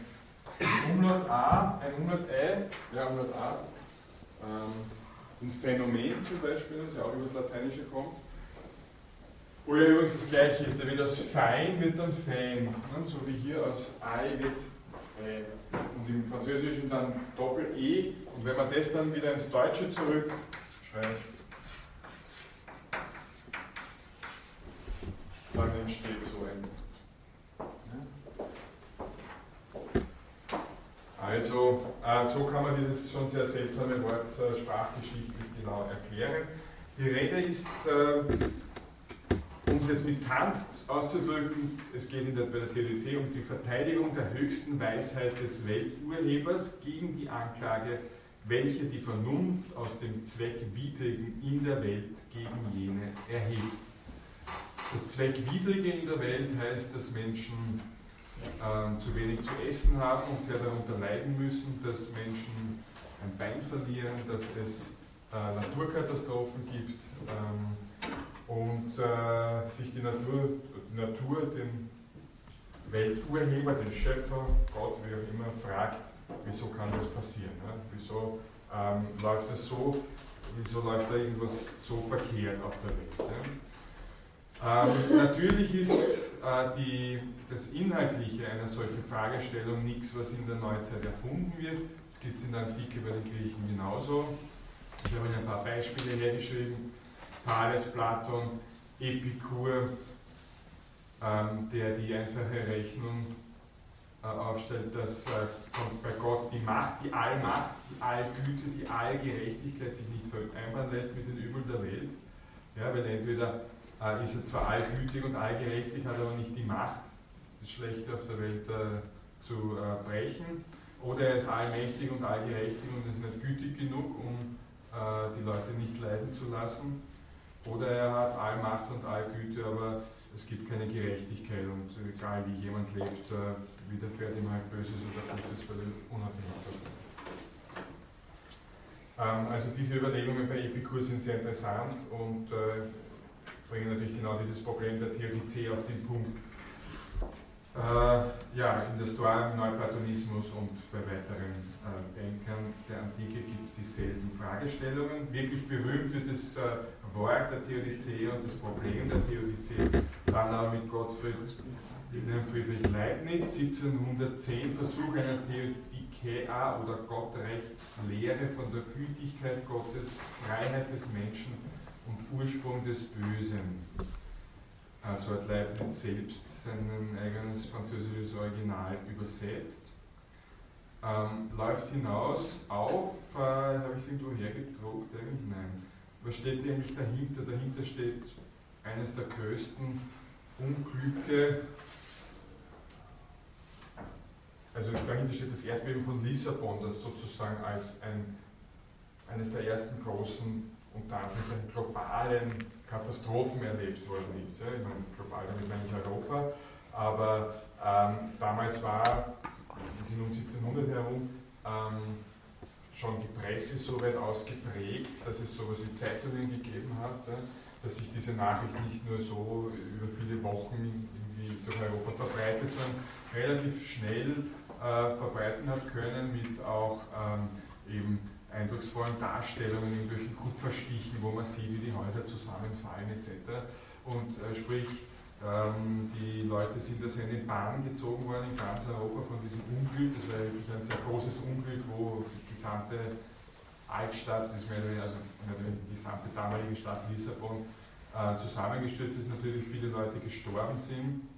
Umlaut A, ein Umlaut E, ja, Umlaut A. Ähm, ein Phänomen zum Beispiel, das ja auch über das Lateinische kommt. Wo ja übrigens das gleiche ist, da wird aus Fein wird dann Fan, ne? so wie hier aus Ei wird äh, und im Französischen dann Doppel-E und wenn man das dann wieder ins Deutsche zurückschreibt, dann entsteht so ein. Also, äh, so kann man dieses schon sehr seltsame Wort äh, sprachgeschichtlich genau erklären. Die Rede ist, äh, um es jetzt mit Kant auszudrücken, es geht in der, bei der Theodizee um die Verteidigung der höchsten Weisheit des Welturhebers gegen die Anklage, welche die Vernunft aus dem Zweckwidrigen in der Welt gegen jene erhebt. Das Zweckwidrige in der Welt heißt, dass Menschen äh, zu wenig zu essen haben und sehr darunter leiden müssen, dass Menschen ein Bein verlieren, dass es äh, Naturkatastrophen gibt ähm, und äh, sich die Natur, die Natur den Welturheber, den Schöpfer, Gott, wie auch immer, fragt, wieso kann das passieren? Ne? Wieso ähm, läuft das so, wieso läuft da irgendwas so verkehrt auf der Welt? Ne? Ähm, natürlich ist äh, die, das Inhaltliche einer solchen Fragestellung nichts, was in der Neuzeit erfunden wird. Es gibt es in der Antike bei den Griechen genauso. Ich habe Ihnen ein paar Beispiele hergeschrieben. Thales, Platon, Epikur, ähm, der die einfache Rechnung äh, aufstellt, dass äh, bei Gott die Macht, die Allmacht, die Allgüte, die Allgerechtigkeit sich nicht vereinbaren lässt mit den Übeln der Welt. Ja, weil entweder äh, ist er zwar allgütig und allgerechtig, hat aber nicht die Macht, das Schlechte auf der Welt äh, zu äh, brechen. Oder er ist allmächtig und allgerechtig und ist nicht gütig genug, um äh, die Leute nicht leiden zu lassen. Oder er hat Allmacht und Allgüte, aber es gibt keine Gerechtigkeit und egal wie jemand lebt, äh, widerfährt ihm halt Böses oder Gutes, völlig unabhängig davon. Ähm, also diese Überlegungen bei Epikur sind sehr interessant und äh, bringen natürlich genau dieses Problem der Theodizee auf den Punkt. Äh, ja, in der Stoa, im Neuplatonismus und bei weiteren äh, Denkern der Antike gibt es dieselben Fragestellungen. Wirklich berühmt wird das äh, Wort der Theodizee und das Problem der Theodizee dann auch mit Gottfried Wilhelm Friedrich Leibniz, 1710, Versuch einer Theodikea oder Gottrechtslehre von der Gütigkeit Gottes, Freiheit des Menschen und Ursprung des Bösen. Also hat Leibniz selbst sein eigenes französisches Original übersetzt. Ähm, läuft hinaus auf, äh, habe ich es irgendwo hergedruckt? Eigentlich nein. Was steht eigentlich dahinter? Dahinter steht eines der größten Unglücke also dahinter steht das Erdbeben von Lissabon, das sozusagen als ein, eines der ersten großen, unter anderem globalen Katastrophen erlebt worden ist. Ich meine, global damit meine ich Europa, aber ähm, damals war, wir sind um 1700 herum, ähm, schon die Presse so weit ausgeprägt, dass es sowas wie Zeitungen gegeben hat, dass sich diese Nachricht nicht nur so über viele Wochen irgendwie durch Europa verbreitet, sondern relativ schnell äh, verbreiten hat können mit auch ähm, eben eindrucksvollen Darstellungen irgendwelchen Kupferstichen, wo man sieht, wie die Häuser zusammenfallen etc. Und äh, sprich, ähm, die Leute sind da sehr in den Bahn gezogen worden in ganz Europa von diesem Unglück. Das war wirklich ein sehr großes Unglück, wo die gesamte Altstadt, also die gesamte damalige Stadt Lissabon, äh, zusammengestürzt ist, natürlich viele Leute gestorben sind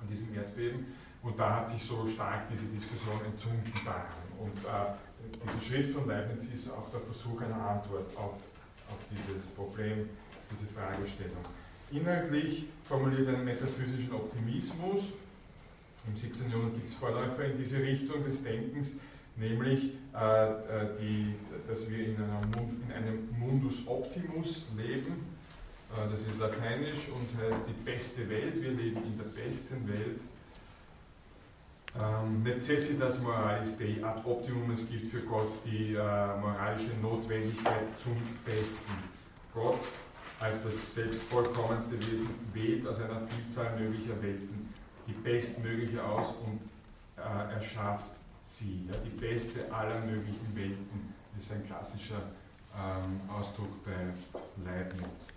an diesem Erdbeben. Und da hat sich so stark diese Diskussion entzünden daran. Und äh, diese Schrift von Leibniz ist auch der Versuch einer Antwort auf, auf dieses Problem, diese Fragestellung. Inhaltlich formuliert einen metaphysischen Optimismus. Im 17. Jahrhundert gibt es Vorläufer in diese Richtung des Denkens, nämlich, äh, äh, die, dass wir in, in, einem Mundus Optimus leben. Äh, das ist lateinisch und heißt die beste Welt. Wir leben in der besten Welt. Ähm, necessitas moralis Dei ad optimum, es gibt für Gott die äh, moralische Notwendigkeit zum Besten. Gott als das selbst vollkommenste Wesen wählt aus einer Vielzahl möglicher Welten die bestmögliche aus und äh, erschafft sie. Ja, die beste aller möglichen Welten ist ein klassischer ähm, Ausdruck bei Leibniz.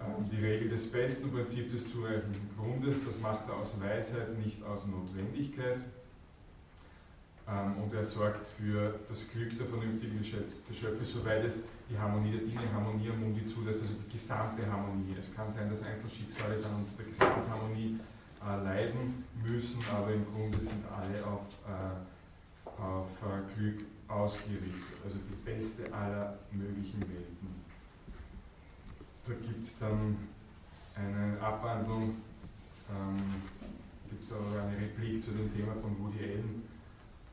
Ähm, die Regel des besten Prinzip des zureichenden Grundes, das macht er aus Weisheit, nicht aus Notwendigkeit. Ähm, und er sorgt für das Glück der vernünftigen Geschöpfe, soweit es die Harmonie der Dinge, Harmonie am Mundi zulässt, also die gesamte Harmonie. Es kann sein, dass Einzelschicksale dann unter der Gesamtharmonie äh, leiden müssen, aber im Grunde sind alle auf, äh, auf äh, Glück ausgerichtet, also die beste aller möglichen Welten. Da gibt es dann eine Abwandlung, ähm, gibt es auch eine Replik zu dem Thema von Woody Allen,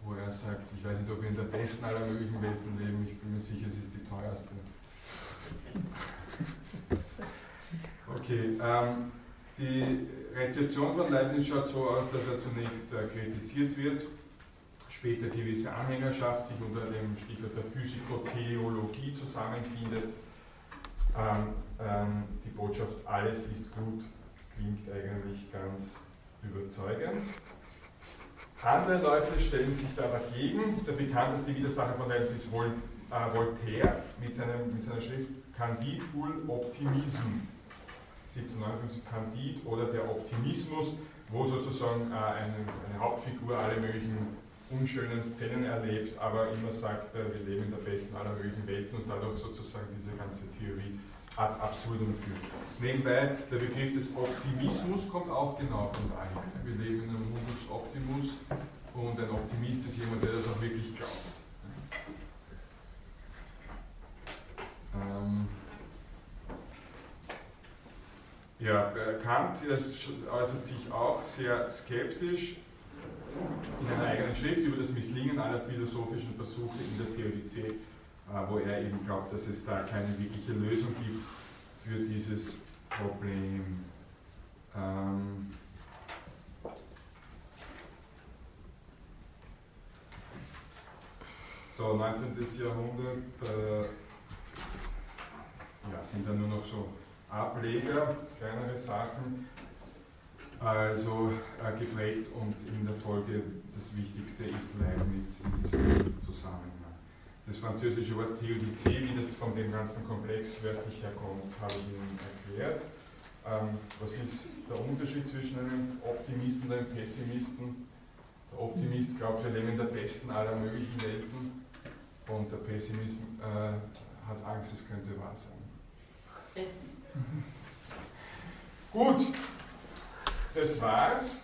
wo er sagt, ich weiß nicht, ob wir in der besten aller möglichen Welten leben, ich bin mir sicher, es ist die teuerste. Okay, ähm, die Rezeption von Leibniz schaut so aus, dass er zunächst äh, kritisiert wird, später gewisse Anhängerschaft sich unter dem Stichwort der Physikotheologie zusammenfindet. Ähm, ähm, die Botschaft alles ist gut klingt eigentlich ganz überzeugend. Andere Leute stellen sich da dagegen. Der bekannteste Widersacher von Leibniz ist Vol, äh, Voltaire mit, seinem, mit seiner Schrift Candide ul Optimism. 1759 Candide oder der Optimismus, wo sozusagen äh, eine, eine, Hauptfigur alle möglichen unschönen Szenen erlebt, aber immer sagt, äh, wir leben in der besten aller möglichen Welten und dadurch sozusagen diese ganze Theorie ad absurdum führt. Nebenbei, der Begriff des Optimismus kommt auch genau von daher. Wir leben in einem Mundus Optimus und ein Optimist ist jemand, der das auch wirklich glaubt. Ähm ja, Kant äußert sich auch sehr skeptisch in einer eigenen Schrift über das Misslingen aller philosophischen Versuche in der Theodizee äh, wo er eben glaubt, dass es da keine wirkliche Lösung gibt für dieses Problem. Ähm so, 19. Jahrhundert äh, ja, sind da nur noch so Ableger, kleinere Sachen, also äh, geprägt und in der Folge das Wichtigste ist Leibniz in diesem Zusammenhang. Das französische Wort Theodizee, wie das von dem ganzen Komplex wörtlich herkommt, habe ich Ihnen erklärt. Ähm, was ist der Unterschied zwischen einem Optimisten und einem Pessimisten? Der Optimist glaubt, wir leben in der besten aller möglichen Welten und der Pessimist äh, hat Angst, es könnte wahr sein. Gut, das war's.